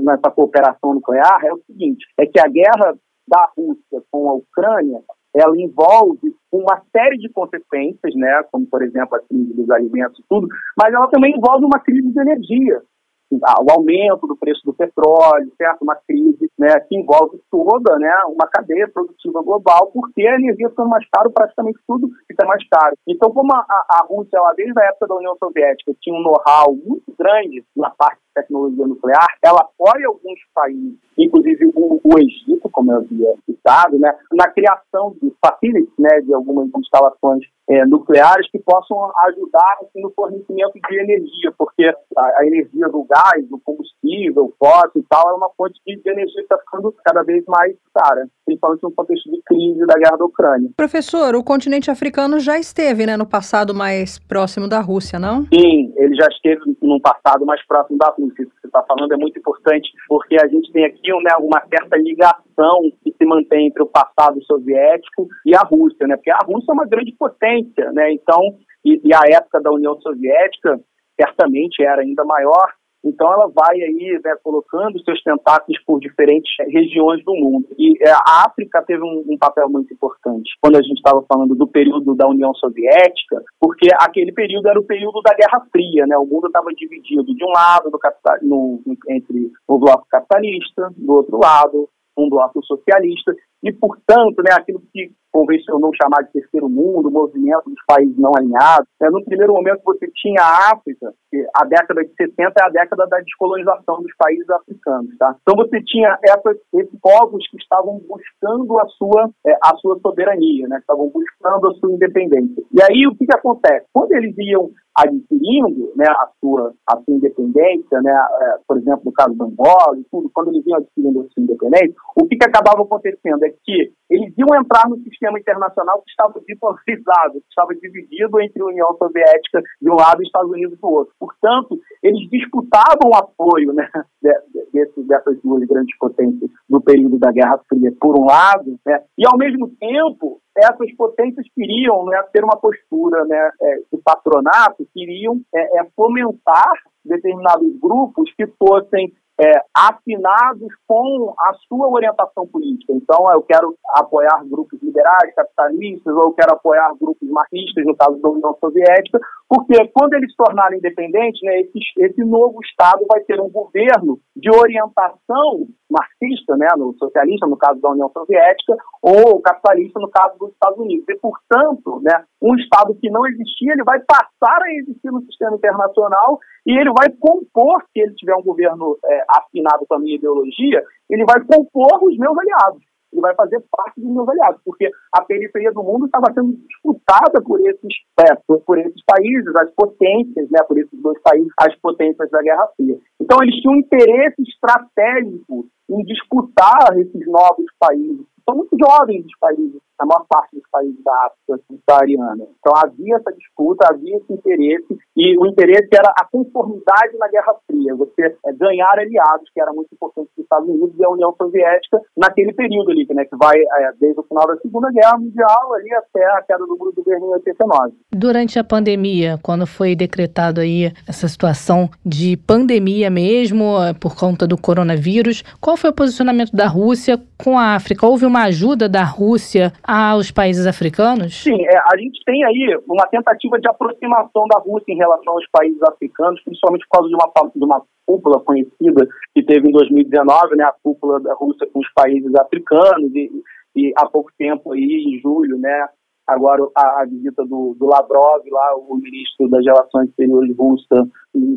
nessa cooperação nuclear é o seguinte: é que a guerra da Rússia com a Ucrânia, ela envolve uma série de consequências, né, como por exemplo a crise dos alimentos e tudo, mas ela também envolve uma crise de energia, o aumento do preço do petróleo, certo? Uma crise né, que envolve toda né, uma cadeia produtiva global, porque a energia ficando mais caro, praticamente tudo fica mais caro. Então, como a, a Rússia, ela, desde a época da União Soviética, tinha um know-how muito grande na parte tecnologia nuclear, ela apoia alguns países, inclusive o, o Egito, como eu havia citado, né, na criação de facilities, né, de algumas instalações é, nucleares que possam ajudar assim, no fornecimento de energia, porque a, a, energia do gás, do combustível, fóssil e tal, é uma fonte de, de energia que está ficando cada vez mais cara, principalmente no contexto de crise da guerra da Ucrânia. Professor, o continente africano já esteve né, no passado mais próximo da Rússia, não? Sim, ele já esteve no passado mais próximo da Rússia. Isso que você está falando é muito importante, porque a gente tem aqui né, uma certa ligação que se mantém entre o passado soviético e a Rússia, né? Porque a Rússia é uma grande potência, né? Então, e, e a época da União Soviética certamente era ainda maior, então ela vai aí né, colocando seus tentáculos por diferentes regiões do mundo. E é, a África teve um, um papel muito importante quando a gente estava falando do período da União Soviética, porque aquele período era o período da Guerra Fria, né? O mundo estava dividido de um lado do capital, no, entre o bloco capitalista, do outro lado um bloco socialista, e, portanto, né, aquilo que convencionou chamar de terceiro mundo, movimento dos países não alinhados. Né, no primeiro momento, você tinha a África, a década de 70 é a década da descolonização dos países africanos. Tá? Então, você tinha essas, esses povos que estavam buscando a sua, é, a sua soberania, né, estavam buscando a sua independência. E aí, o que, que acontece? Quando eles iam adquirindo né, a, sua, a sua independência, né, é, por exemplo, no caso do Angola e tudo, quando eles iam adquirindo a sua independência, o que, que acabava acontecendo é que eles iam entrar no sistema internacional que estava bipolarizado, que estava dividido entre a União Soviética de um lado e Estados Unidos do outro. Portanto, eles disputavam o apoio né, desse, dessas duas grandes potências no período da Guerra Fria, por um lado, né, e ao mesmo tempo essas potências queriam né, ter uma postura né, é, de patronato, queriam é, é, fomentar determinados grupos que fossem é, afinados com a sua orientação política. Então, eu quero apoiar grupos liberais, capitalistas, ou eu quero apoiar grupos marxistas, no caso da União Soviética, porque quando eles se tornarem independentes, né, esse, esse novo Estado vai ter um governo de orientação marxista, né, no socialista, no caso da União Soviética, ou capitalista, no caso dos Estados Unidos. E, portanto, né, um Estado que não existia, ele vai passar a existir no sistema internacional e ele vai compor, se ele tiver um governo é, afinado com a minha ideologia, ele vai compor os meus aliados ele vai fazer parte dos meus aliados, porque a periferia do mundo estava sendo disputada por esses, é, por, por, esses países, as potências, né, por esses dois países, as potências da Guerra Fria. Então eles tinham um interesse estratégico em disputar esses novos países, são muito jovens os países, a maior parte dos países da África subsaariana. Então havia essa disputa, havia esse interesse, e o interesse era a conformidade na Guerra Fria, você é, ganhar aliados, que era muito importante para os Estados Unidos e a União Soviética naquele período ali, né, que vai é, desde o final da Segunda Guerra Mundial ali até a queda do Muro do Berlim em 89. Durante a pandemia, quando foi decretado aí essa situação de pandemia mesmo, é, por conta do coronavírus, qual foi o posicionamento da Rússia com a África? Houve uma ajuda da Rússia aos países africanos? Sim, é, a gente tem aí uma tentativa de aproximação da Rússia em relação aos países africanos, principalmente por causa de uma, de uma cúpula conhecida que teve em 2019, né, a cúpula da Rússia com os países africanos, e, e há pouco tempo aí, em julho, né, agora a, a visita do, do, Lavrov, lá, o ministro das Relações Exteriores russa,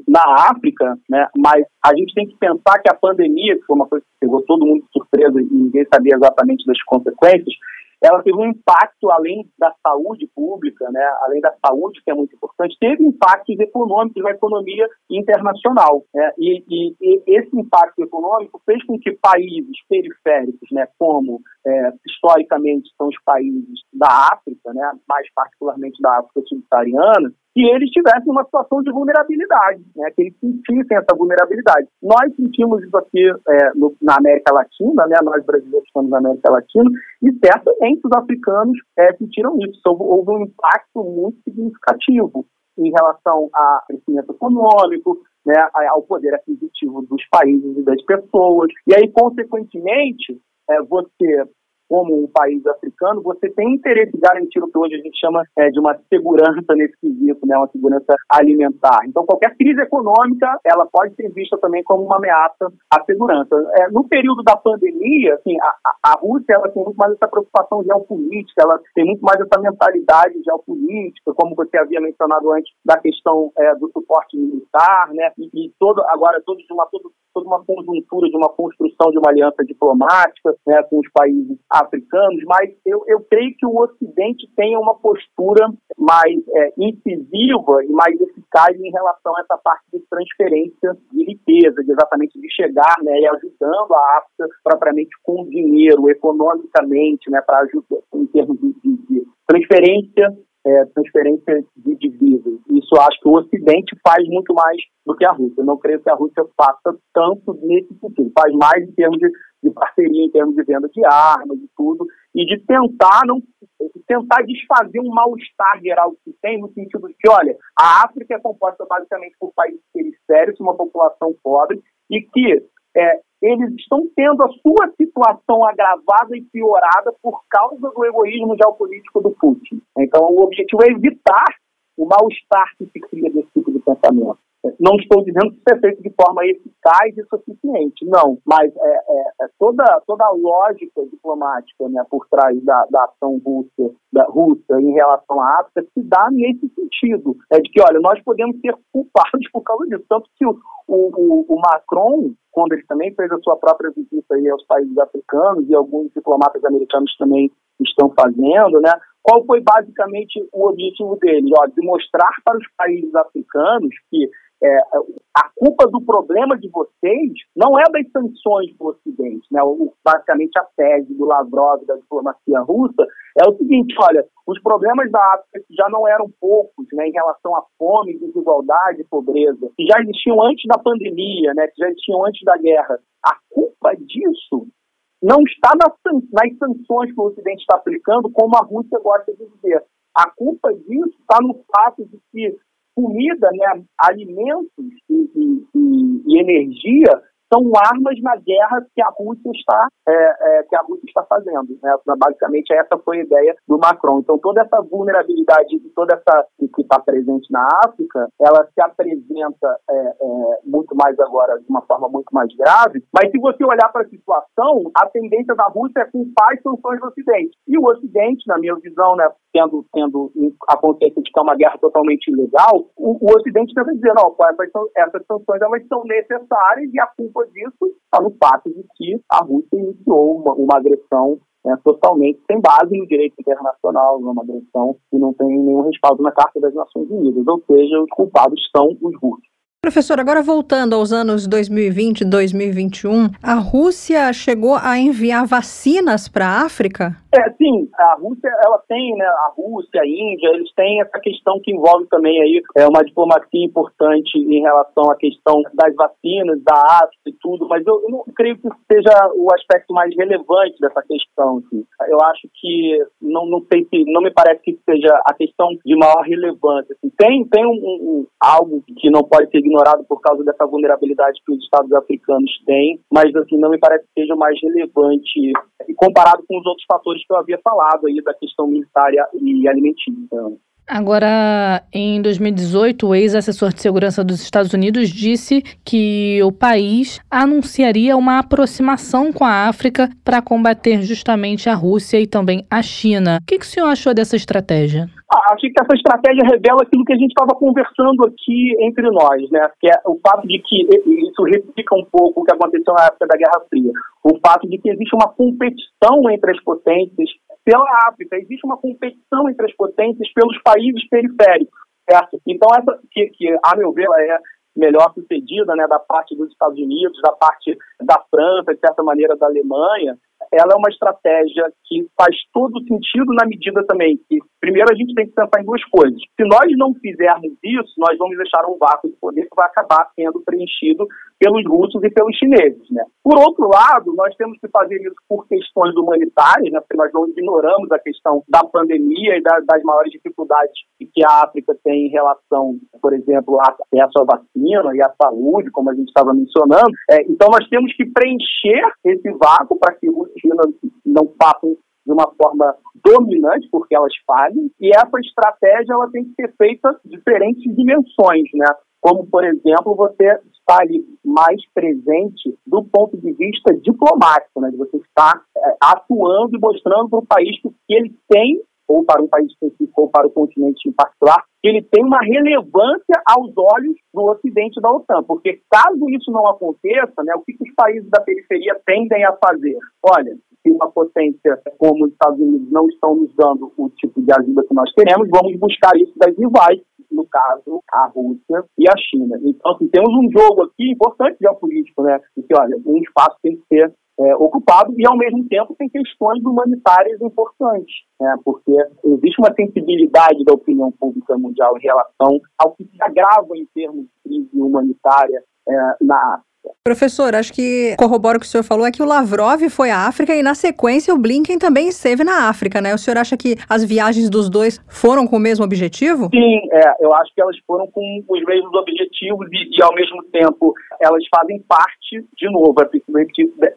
na África, né? mas a gente tem que pensar que a pandemia, que foi uma coisa que pegou todo mundo de surpresa e ninguém sabia exatamente das consequências, ela teve um impacto além da saúde pública, né, além da saúde, que é muito importante, teve impactos econômicos na economia internacional. Né, e, e, e, esse impacto econômico fez com que países periféricos, né, como é, historicamente são os países da África, né, mais particularmente da África subsaariana, que eles tivessem uma situação de vulnerabilidade, né, que eles sentissem essa vulnerabilidade. Nós sentimos isso aqui é, no, na América Latina, né, nós brasileiros estamos na América Latina, e certamente os africanos é, sentiram isso. Houve, um impacto muito significativo em relação ao crescimento econômico, né, ao poder aquisitivo dos países e das pessoas. E aí, consequentemente, é, você como um país africano, você tem interesse garantir o que hoje a gente chama é, de uma segurança nesse quesito, né, uma segurança alimentar. Então, qualquer crise econômica, ela pode ser vista também como uma ameaça à segurança. É, no período da pandemia, assim, a, a, Rússia ela tem muito mais essa preocupação geopolítica, ela tem muito mais essa mentalidade geopolítica, como você havia mencionado antes, da questão é, do suporte militar, né, e, e todo, agora todo de uma, todo, toda uma conjuntura de uma construção de uma aliança diplomática né, com os países africanos, mas eu, eu creio que o Ocidente tenha uma postura mais é, incisiva e mais eficaz em relação a essa parte de transferência de riqueza, de exatamente de chegar né, e ajudando a África propriamente com dinheiro, economicamente, né, para ajudar em termos de, de, de transferência é, transferência de divisas. Isso acho que o Ocidente faz muito mais do que a Rússia. Eu não creio que a Rússia faça tanto nesse sentido. Faz mais em termos de, de parceria, em termos de venda de armas e tudo, e de tentar não tentar desfazer um mal-estar geral que tem, no sentido de que, olha, a África é composta basicamente por países periféricos, uma população pobre, e que é, eles estão tendo a sua situação agravada e piorada por causa do egoísmo geopolítico do Putin. Então, o objetivo é evitar o mal-estar que se cria desse tipo de pensamento. Não estou dizendo que isso é feito de forma eficaz e suficiente, não, mas é, é, é toda, toda a lógica diplomática né, por trás da, da ação russa, da Rússia em relação à África se dá nesse sentido, é de que, olha, nós podemos ser culpados por causa disso, tanto que o, o, o Macron, quando ele também fez a sua própria visita aí aos países africanos e alguns diplomatas americanos também estão fazendo, né? Qual foi basicamente o objetivo dele? Ó, de mostrar para os países africanos que é, a culpa do problema de vocês não é das sanções do Ocidente, né? O, basicamente a tese do Lavrov da diplomacia russa é o seguinte, olha, os problemas da África que já não eram poucos, né, em relação à fome, desigualdade pobreza, que já existiam antes da pandemia, né, que já existiam antes da guerra, a culpa disso não está nas, nas sanções que o Ocidente está aplicando, como a Rússia gosta de dizer. A culpa disso está no fato de que comida, né, alimentos e, e, e, energia são armas na guerra que a Rússia está, é, é, que a Rússia está fazendo. Né? Basicamente, essa foi a ideia do Macron. Então, toda essa vulnerabilidade e toda essa que está presente na África, ela se apresenta é, é, muito mais agora de uma forma muito mais grave. Mas se você olhar para a situação, a tendência da Rússia é culpar as sanções do Ocidente. E o Ocidente, na minha visão, né, tendo, tendo a consciência de que é uma guerra totalmente ilegal, o, o Ocidente tenta dizer, não, essas, essas sanções elas são necessárias e a culpa disso está no fato de que a Rússia iniciou uma, uma agressão é, totalmente sem base no direito internacional, uma agressão que não tem nenhum respaldo na Carta das Nações Unidas, ou seja, os culpados são os russos. Professor, agora voltando aos anos 2020 e 2021, a Rússia chegou a enviar vacinas para a África? É, sim, a Rússia, ela tem, né, a Rússia, a Índia, eles têm essa questão que envolve também aí é, uma diplomacia importante em relação à questão das vacinas, da África e tudo, mas eu, eu não creio que seja o aspecto mais relevante dessa questão. Assim. Eu acho que, não, não sei se, não me parece que seja a questão de maior relevância. Assim. Tem, tem um, um, algo que não pode ser ignorado por causa dessa vulnerabilidade que os Estados africanos têm, mas assim não me parece que seja mais relevante comparado com os outros fatores que eu havia falado aí da questão militar e alimentícia. Agora, em 2018, o ex-assessor de segurança dos Estados Unidos disse que o país anunciaria uma aproximação com a África para combater justamente a Rússia e também a China. O que, que o senhor achou dessa estratégia? Ah, acho que essa estratégia revela aquilo que a gente estava conversando aqui entre nós, né? Que é o fato de que isso replica um pouco o que aconteceu na época da Guerra Fria. O fato de que existe uma competição entre as potências pela África, existe uma competição entre as potências pelos países periféricos, certo? Então essa que, que a meu ver, ela é melhor sucedida, né, da parte dos Estados Unidos, da parte da França, de certa maneira da Alemanha, ela é uma estratégia que faz todo sentido na medida também que, primeiro, a gente tem que pensar em duas coisas. Se nós não fizermos isso, nós vamos deixar um vácuo de poder que vai acabar sendo preenchido pelos russos e pelos chineses. Né? Por outro lado, nós temos que fazer isso por questões humanitárias, né? porque nós não ignoramos a questão da pandemia e da, das maiores dificuldades que a África tem em relação, por exemplo, ao acesso à vacina e à saúde, como a gente estava mencionando. É, então, nós temos que preencher esse vácuo para que Rússia e China não façam de uma forma dominante, porque elas falhem, e essa estratégia ela tem que ser feita em diferentes dimensões, né? como, por exemplo, você está ali mais presente do ponto de vista diplomático, né? de você estar é, atuando e mostrando para o país que ele tem, ou para um país específico, ou para o continente em particular, que ele tem uma relevância aos olhos do Ocidente da OTAN. Porque caso isso não aconteça, né, o que, que os países da periferia tendem a fazer? Olha, se uma potência como os Estados Unidos não estão nos dando o tipo de ajuda que nós queremos, vamos buscar isso das rivais no caso, a Rússia e a China. Então, assim, temos um jogo aqui importante geopolítico, né? De que, olha, um espaço tem que ser é, ocupado e, ao mesmo tempo, tem questões humanitárias importantes, né? porque existe uma sensibilidade da opinião pública mundial em relação ao que se agrava em termos de crise humanitária é, na Professor, acho que corrobora o que o senhor falou é que o Lavrov foi à África e, na sequência, o Blinken também esteve na África, né? O senhor acha que as viagens dos dois foram com o mesmo objetivo? Sim, é, eu acho que elas foram com os mesmos objetivos e, e ao mesmo tempo, elas fazem parte, de novo,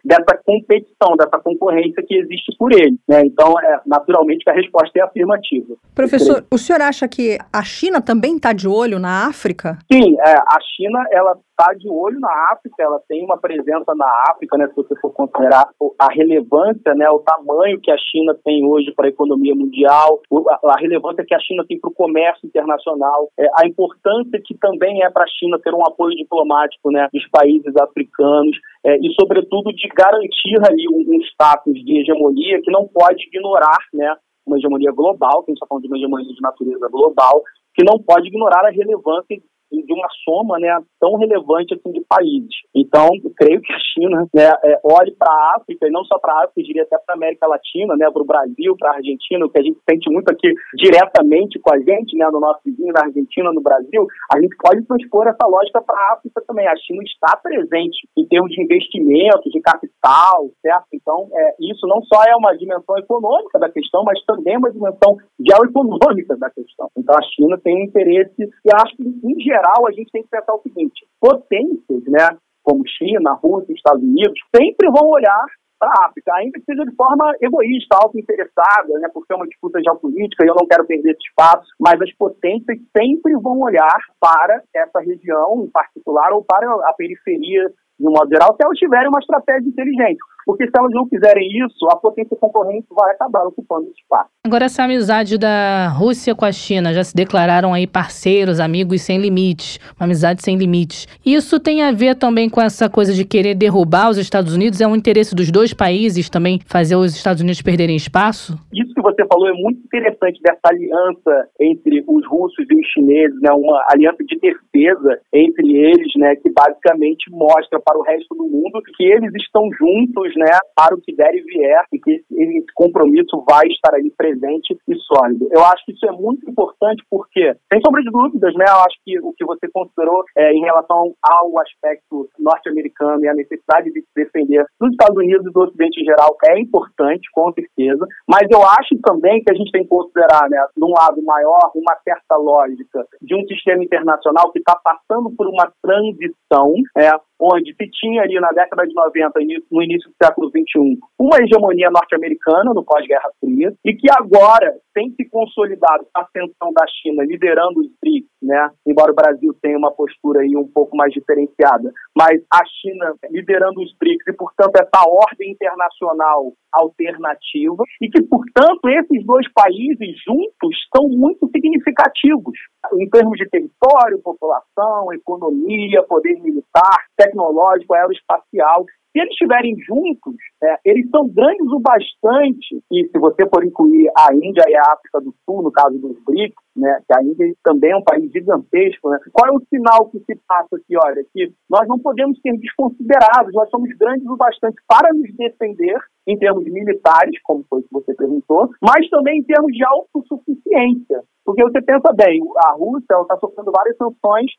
dessa competição, dessa concorrência que existe por ele. Né? Então, é, naturalmente, a resposta é afirmativa. Professor, o senhor acha que a China também está de olho na África? Sim, é, a China, ela está de olho na África, ela tem uma presença na África, né, se você for considerar a relevância, né, o tamanho que a China tem hoje para a economia mundial, a, relevância que a China tem para o comércio internacional, é, a importância que também é para a China ter um apoio diplomático né, dos países africanos é, e, sobretudo, de garantir ali um, um status de hegemonia que não pode ignorar né, uma hegemonia global, que a gente está falando de uma hegemonia de natureza global, que não pode ignorar a relevância de uma soma né, tão relevante assim, de países. Então, creio que a China né, é, olhe para a África, e não só para a África, eu diria até para a América Latina, né, para o Brasil, para a Argentina, o que a gente sente muito aqui diretamente com a gente, né, no nosso vizinho, na Argentina, no Brasil, a gente pode transpor essa lógica para a África também. A China está presente em termos de investimentos, de capital, certo? Então, é, isso não só é uma dimensão econômica da questão, mas também é uma dimensão geoeconômica da questão. Então, a China tem um interesse, e acho que, em geral, geral, a gente tem que pensar o seguinte: potências, né? como China, Rússia, Estados Unidos, sempre vão olhar para a África, ainda que seja de forma egoísta, auto-interessada, né, porque é uma disputa geopolítica e eu não quero perder esse espaço, mas as potências sempre vão olhar para essa região em particular ou para a periferia de um modo geral, se elas tiverem uma estratégia inteligente. Porque se elas não fizerem isso, a potência concorrente vai acabar ocupando esse espaço. Agora, essa amizade da Rússia com a China já se declararam aí parceiros, amigos sem limites, uma amizade sem limites. Isso tem a ver também com essa coisa de querer derrubar os Estados Unidos? É um interesse dos dois países também fazer os Estados Unidos perderem espaço? Isso que você falou é muito interessante dessa aliança entre os russos e os chineses, né? Uma aliança de defesa entre eles, né? Que basicamente mostra para o resto do mundo que eles estão juntos, né, para o que der e vier, e que esse, compromisso vai estar ali presente e sólido. Eu acho que isso é muito importante porque, sem sombra de dúvidas, né, eu acho que o que você considerou é, em relação ao aspecto norte-americano e a necessidade de se defender dos Estados Unidos e do Ocidente em geral é importante, com certeza, mas eu acho também que a gente tem que considerar, né, num lado maior, uma certa lógica de um sistema internacional que está passando por uma transição, é, onde se tinha ali na década de 90, no início do século XXI, uma hegemonia norte-americana no pós-Guerra Fria, e que agora tem se consolidado a ascensão da China liderando os BRICS, né? embora o Brasil tenha uma postura aí um pouco mais diferenciada, mas a China liderando os BRICS e, portanto, essa ordem internacional alternativa, e que, portanto, esses dois países juntos são muito significativos em termos de território, população, economia, poder militar, tecnológico, aeroespacial. Se eles estiverem juntos, é, eles são grandes o bastante, e se você for incluir a Índia e a África do Sul, no caso dos BRICS, né, que a Índia também é um país gigantesco, né, qual é o sinal que se passa aqui? Olha, que nós não podemos ser desconsiderados, nós somos grandes o bastante para nos defender em termos militares, como foi que você perguntou, mas também em termos de autossuficiência. Porque você pensa bem, a Rússia está sofrendo várias sanções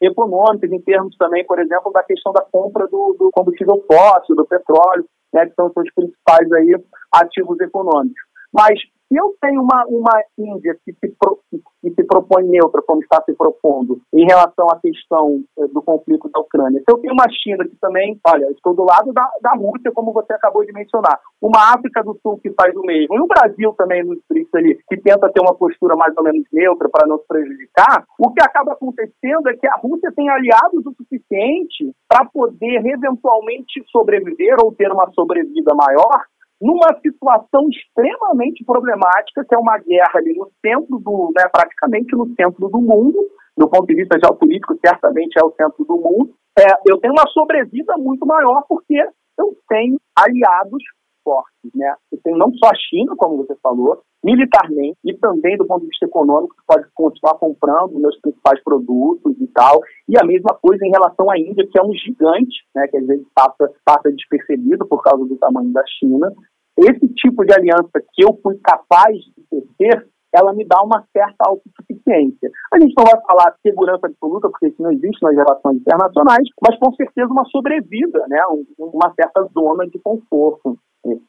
econômicas, em termos também, por exemplo, da questão da compra do, do combustível fóssil, do petróleo, né, que são os principais aí, ativos econômicos. Mas se eu tenho uma, uma Índia que se, pro, que se propõe neutra, como está se propondo, em relação à questão eh, do conflito da Ucrânia, se eu tenho uma China que também, olha, estou do lado da, da Rússia, como você acabou de mencionar, uma África do Sul que faz o mesmo, e o Brasil também nos BRICS ali, que tenta ter uma postura mais ou menos neutra para não se prejudicar, o que acaba acontecendo é que a Rússia tem aliados o suficiente para poder eventualmente sobreviver ou ter uma sobrevida maior numa situação extremamente problemática, que é uma guerra ali no centro do, né, praticamente no centro do mundo, do ponto de vista geopolítico, certamente é o centro do mundo. É, eu tenho uma sobrevida muito maior porque eu tenho aliados fortes, né? Eu tenho não só a China, como você falou, militarmente e também do ponto de vista econômico, que pode continuar comprando meus principais produtos e tal. E a mesma coisa em relação à Índia, que é um gigante, né? Que às vezes passa, passa despercebido por causa do tamanho da China. Esse tipo de aliança que eu fui capaz de ter, ela me dá uma certa autossuficiência. A gente não vai falar segurança absoluta, porque isso não existe nas relações internacionais, mas com certeza uma sobrevida, né? uma certa zona de conforto.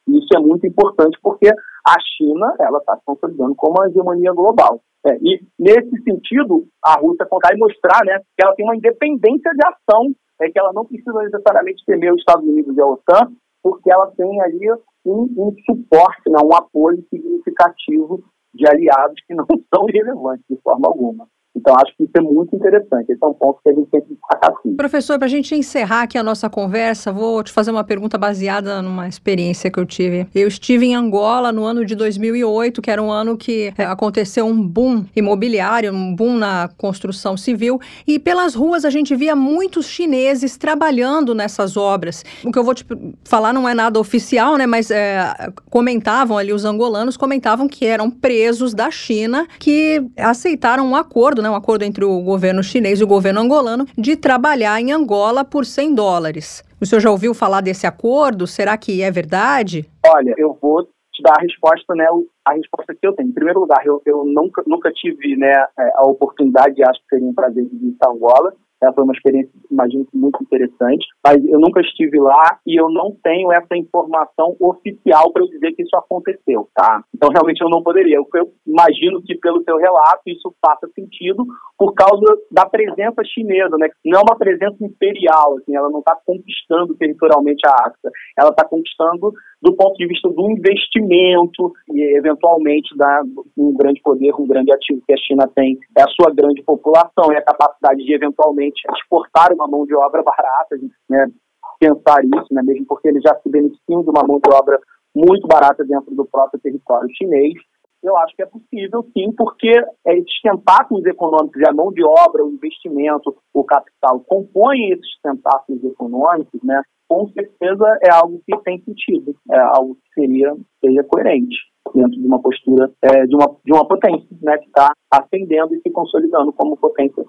Isso é muito importante porque a China ela está se consolidando como uma hegemonia global. É, e nesse sentido, a Rússia contar e mostrar né, que ela tem uma independência de ação, é que ela não precisa necessariamente temer os Estados Unidos e a OTAN, porque ela tem ali um, um suporte, né, um apoio significativo de aliados que não são irrelevantes de forma alguma. Então, acho que isso é muito interessante. Esse é um ponto que a gente tem que destacar sim. Professor, para a gente encerrar aqui a nossa conversa, vou te fazer uma pergunta baseada numa experiência que eu tive. Eu estive em Angola no ano de 2008, que era um ano que é, aconteceu um boom imobiliário, um boom na construção civil, e pelas ruas a gente via muitos chineses trabalhando nessas obras. O que eu vou te falar não é nada oficial, né, mas é, comentavam ali, os angolanos comentavam que eram presos da China que aceitaram um acordo, né, né, um acordo entre o governo chinês e o governo angolano de trabalhar em Angola por 100 dólares. O senhor já ouviu falar desse acordo? Será que é verdade? Olha, eu vou te dar a resposta, né, a resposta que eu tenho. Em primeiro lugar, eu, eu nunca, nunca tive né, é, a oportunidade, acho que seria um prazer de visitar Angola. É, foi uma experiência, imagino, muito interessante, mas eu nunca estive lá e eu não tenho essa informação oficial para eu dizer que isso aconteceu, tá? Então, realmente, eu não poderia. Eu, eu imagino que, pelo seu relato, isso faça sentido, por causa da presença chinesa, né? Não é uma presença imperial, assim, ela não está conquistando territorialmente a África, ela está conquistando do ponto de vista do investimento e eventualmente da um grande poder, um grande ativo que a China tem é a sua grande população e a capacidade de eventualmente exportar uma mão de obra barata, né? Pensar isso, né? Mesmo porque eles já se beneficiam de uma mão de obra muito barata dentro do próprio território chinês eu acho que é possível, sim, porque esses tentáculos econômicos, a mão de obra, o investimento, o capital, compõem esses tentáculos econômicos, né? Com certeza é algo que tem sentido, é algo que seria, seria coerente dentro de uma postura é, de, uma, de uma potência, né? Que está ascendendo e se consolidando como potência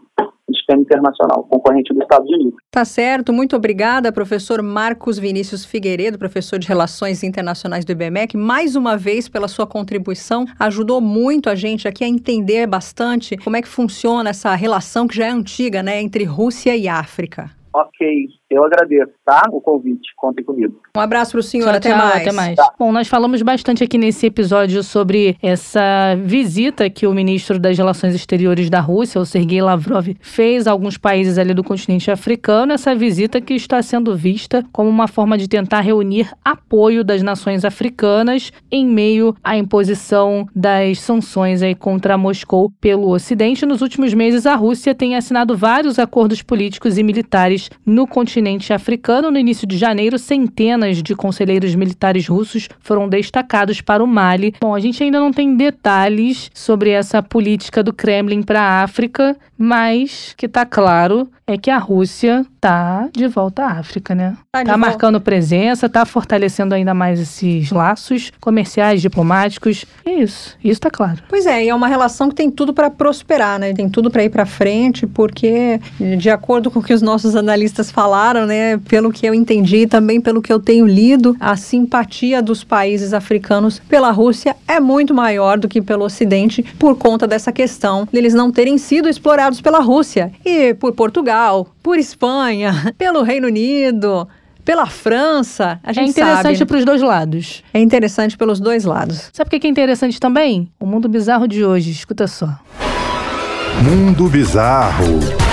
sistema internacional, concorrente dos Estados Unidos. Tá certo, muito obrigada, professor Marcos Vinícius Figueiredo, professor de Relações Internacionais do IBMEC, mais uma vez pela sua contribuição, ajudou muito a gente aqui a entender bastante como é que funciona essa relação que já é antiga, né, entre Rússia e África. Ok, eu agradeço, tá? O convite. Contem comigo. Um abraço para o senhor. Tchau, até tchau, mais. Até mais. Tá. Bom, nós falamos bastante aqui nesse episódio sobre essa visita que o ministro das Relações Exteriores da Rússia, o Sergei Lavrov, fez a alguns países ali do continente africano. Essa visita que está sendo vista como uma forma de tentar reunir apoio das nações africanas em meio à imposição das sanções aí contra Moscou pelo Ocidente. Nos últimos meses, a Rússia tem assinado vários acordos políticos e militares no continente africano. No início de janeiro, centenas de conselheiros militares russos foram destacados para o Mali. Bom, a gente ainda não tem detalhes sobre essa política do Kremlin para a África, mas que está claro é que a Rússia tá de volta à África, né? Tá, tá marcando presença, tá fortalecendo ainda mais esses laços comerciais, diplomáticos. É isso, isso tá claro. Pois é, e é uma relação que tem tudo para prosperar, né? Tem tudo para ir para frente, porque de acordo com o que os nossos analistas falaram, né, pelo que eu entendi, também pelo que eu tenho lido, a simpatia dos países africanos pela Rússia é muito maior do que pelo Ocidente por conta dessa questão deles não terem sido explorados pela Rússia e por Portugal, por Espanha, pelo Reino Unido, pela França. A gente é interessante para os dois lados. É interessante pelos dois lados. Sabe o que é interessante também? O mundo bizarro de hoje. Escuta só. Mundo bizarro.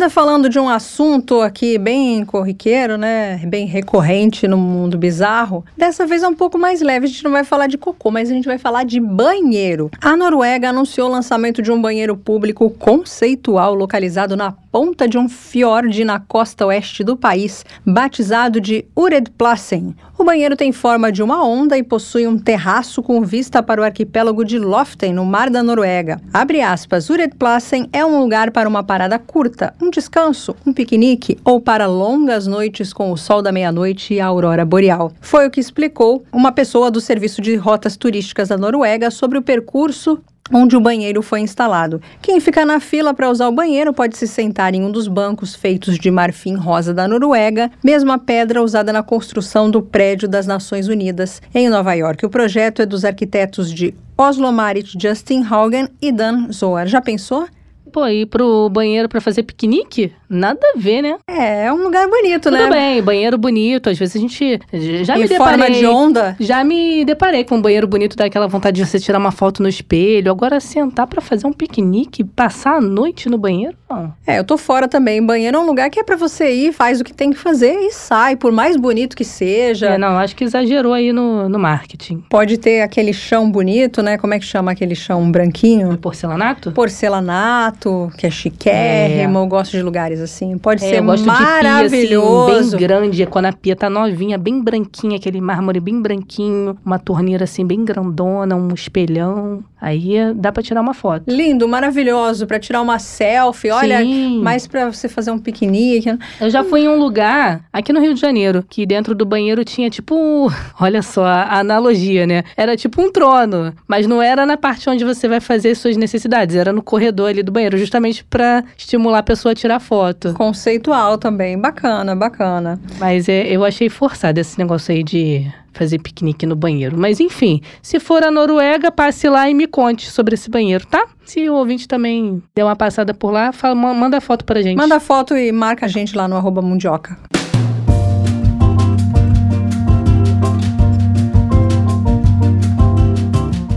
Ainda falando de um assunto aqui bem corriqueiro, né? Bem recorrente no mundo bizarro. Dessa vez é um pouco mais leve. A gente não vai falar de cocô, mas a gente vai falar de banheiro. A Noruega anunciou o lançamento de um banheiro público conceitual localizado na ponta de um fiord na costa oeste do país, batizado de Uredplassen. O banheiro tem forma de uma onda e possui um terraço com vista para o arquipélago de Loften, no mar da Noruega. Abre aspas, Uredplassen é um lugar para uma parada curta, um descanso, um piquenique ou para longas noites com o sol da meia-noite e a aurora boreal. Foi o que explicou uma pessoa do Serviço de Rotas Turísticas da Noruega sobre o percurso onde o banheiro foi instalado. Quem fica na fila para usar o banheiro pode se sentar em um dos bancos feitos de marfim rosa da Noruega, mesma pedra usada na construção do prédio das Nações Unidas em Nova York. O projeto é dos arquitetos de Oslo Marit Justin Haugen e Dan Zoar. Já pensou? Pô, ir pro banheiro para fazer piquenique? Nada a ver, né? É, é um lugar bonito, Tudo né? Tudo bem, banheiro bonito. Às vezes a gente já em me deparei. forma de onda? Já me deparei com um banheiro bonito, daquela vontade de você tirar uma foto no espelho. Agora, sentar para fazer um piquenique, passar a noite no banheiro, não. É, eu tô fora também. Banheiro é um lugar que é para você ir, faz o que tem que fazer e sai, por mais bonito que seja. É, não, acho que exagerou aí no, no marketing. Pode ter aquele chão bonito, né? Como é que chama aquele chão branquinho? Porcelanato? Porcelanato, que é chiquérrimo. É. Eu gosto de lugares assim. Pode é, ser eu gosto maravilhoso. De pia, assim, bem grande, quando a pia tá novinha, bem branquinha, aquele mármore bem branquinho, uma torneira assim bem grandona, um espelhão. Aí dá para tirar uma foto. Lindo, maravilhoso, para tirar uma selfie. Olha, Sim. mais para você fazer um piquenique. Eu já fui em um lugar aqui no Rio de Janeiro que dentro do banheiro tinha tipo, olha só a analogia, né? Era tipo um trono, mas não era na parte onde você vai fazer suas necessidades, era no corredor ali do banheiro, justamente para estimular a pessoa a tirar foto. Conceitual também, bacana, bacana. Mas é, eu achei forçado esse negócio aí de fazer piquenique no banheiro. Mas enfim, se for a Noruega, passe lá e me conte sobre esse banheiro, tá? Se o ouvinte também der uma passada por lá, fala, manda foto pra gente. Manda foto e marca a gente lá no arroba mundioca.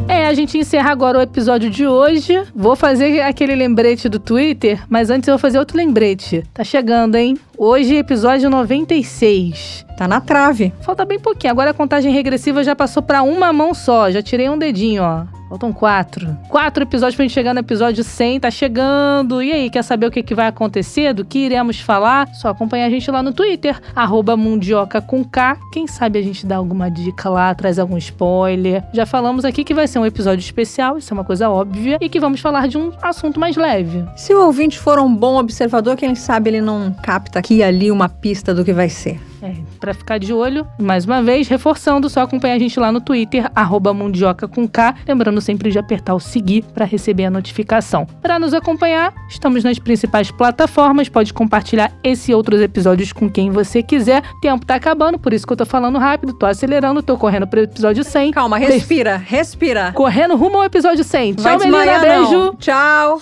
É, a gente encerrar agora o episódio de hoje, vou fazer aquele lembrete do Twitter, mas antes eu vou fazer outro lembrete. Tá chegando, hein? Hoje, episódio 96. Tá na trave. Falta bem pouquinho. Agora a contagem regressiva já passou para uma mão só. Já tirei um dedinho, ó. Faltam quatro. Quatro episódios pra gente chegar no episódio 100. Tá chegando. E aí, quer saber o que, que vai acontecer? Do que iremos falar? Só acompanhar a gente lá no Twitter. Arroba Mundioca com K. Quem sabe a gente dá alguma dica lá, traz algum spoiler. Já falamos aqui que vai ser um episódio especial. Isso é uma coisa óbvia. E que vamos falar de um assunto mais leve. Se o ouvinte for um bom observador, quem sabe ele não capta aqui e ali uma pista do que vai ser. É, pra ficar de olho, mais uma vez, reforçando, só acompanhar a gente lá no Twitter, arroba Mundioca com K, lembrando sempre de apertar o seguir para receber a notificação. Para nos acompanhar, estamos nas principais plataformas, pode compartilhar esse e outros episódios com quem você quiser. Tempo tá acabando, por isso que eu tô falando rápido, tô acelerando, tô correndo pro episódio 100. Calma, respira, respira. Correndo rumo ao episódio 100. Vai Tchau, Melina, desmaiar, beijo. não. Tchau.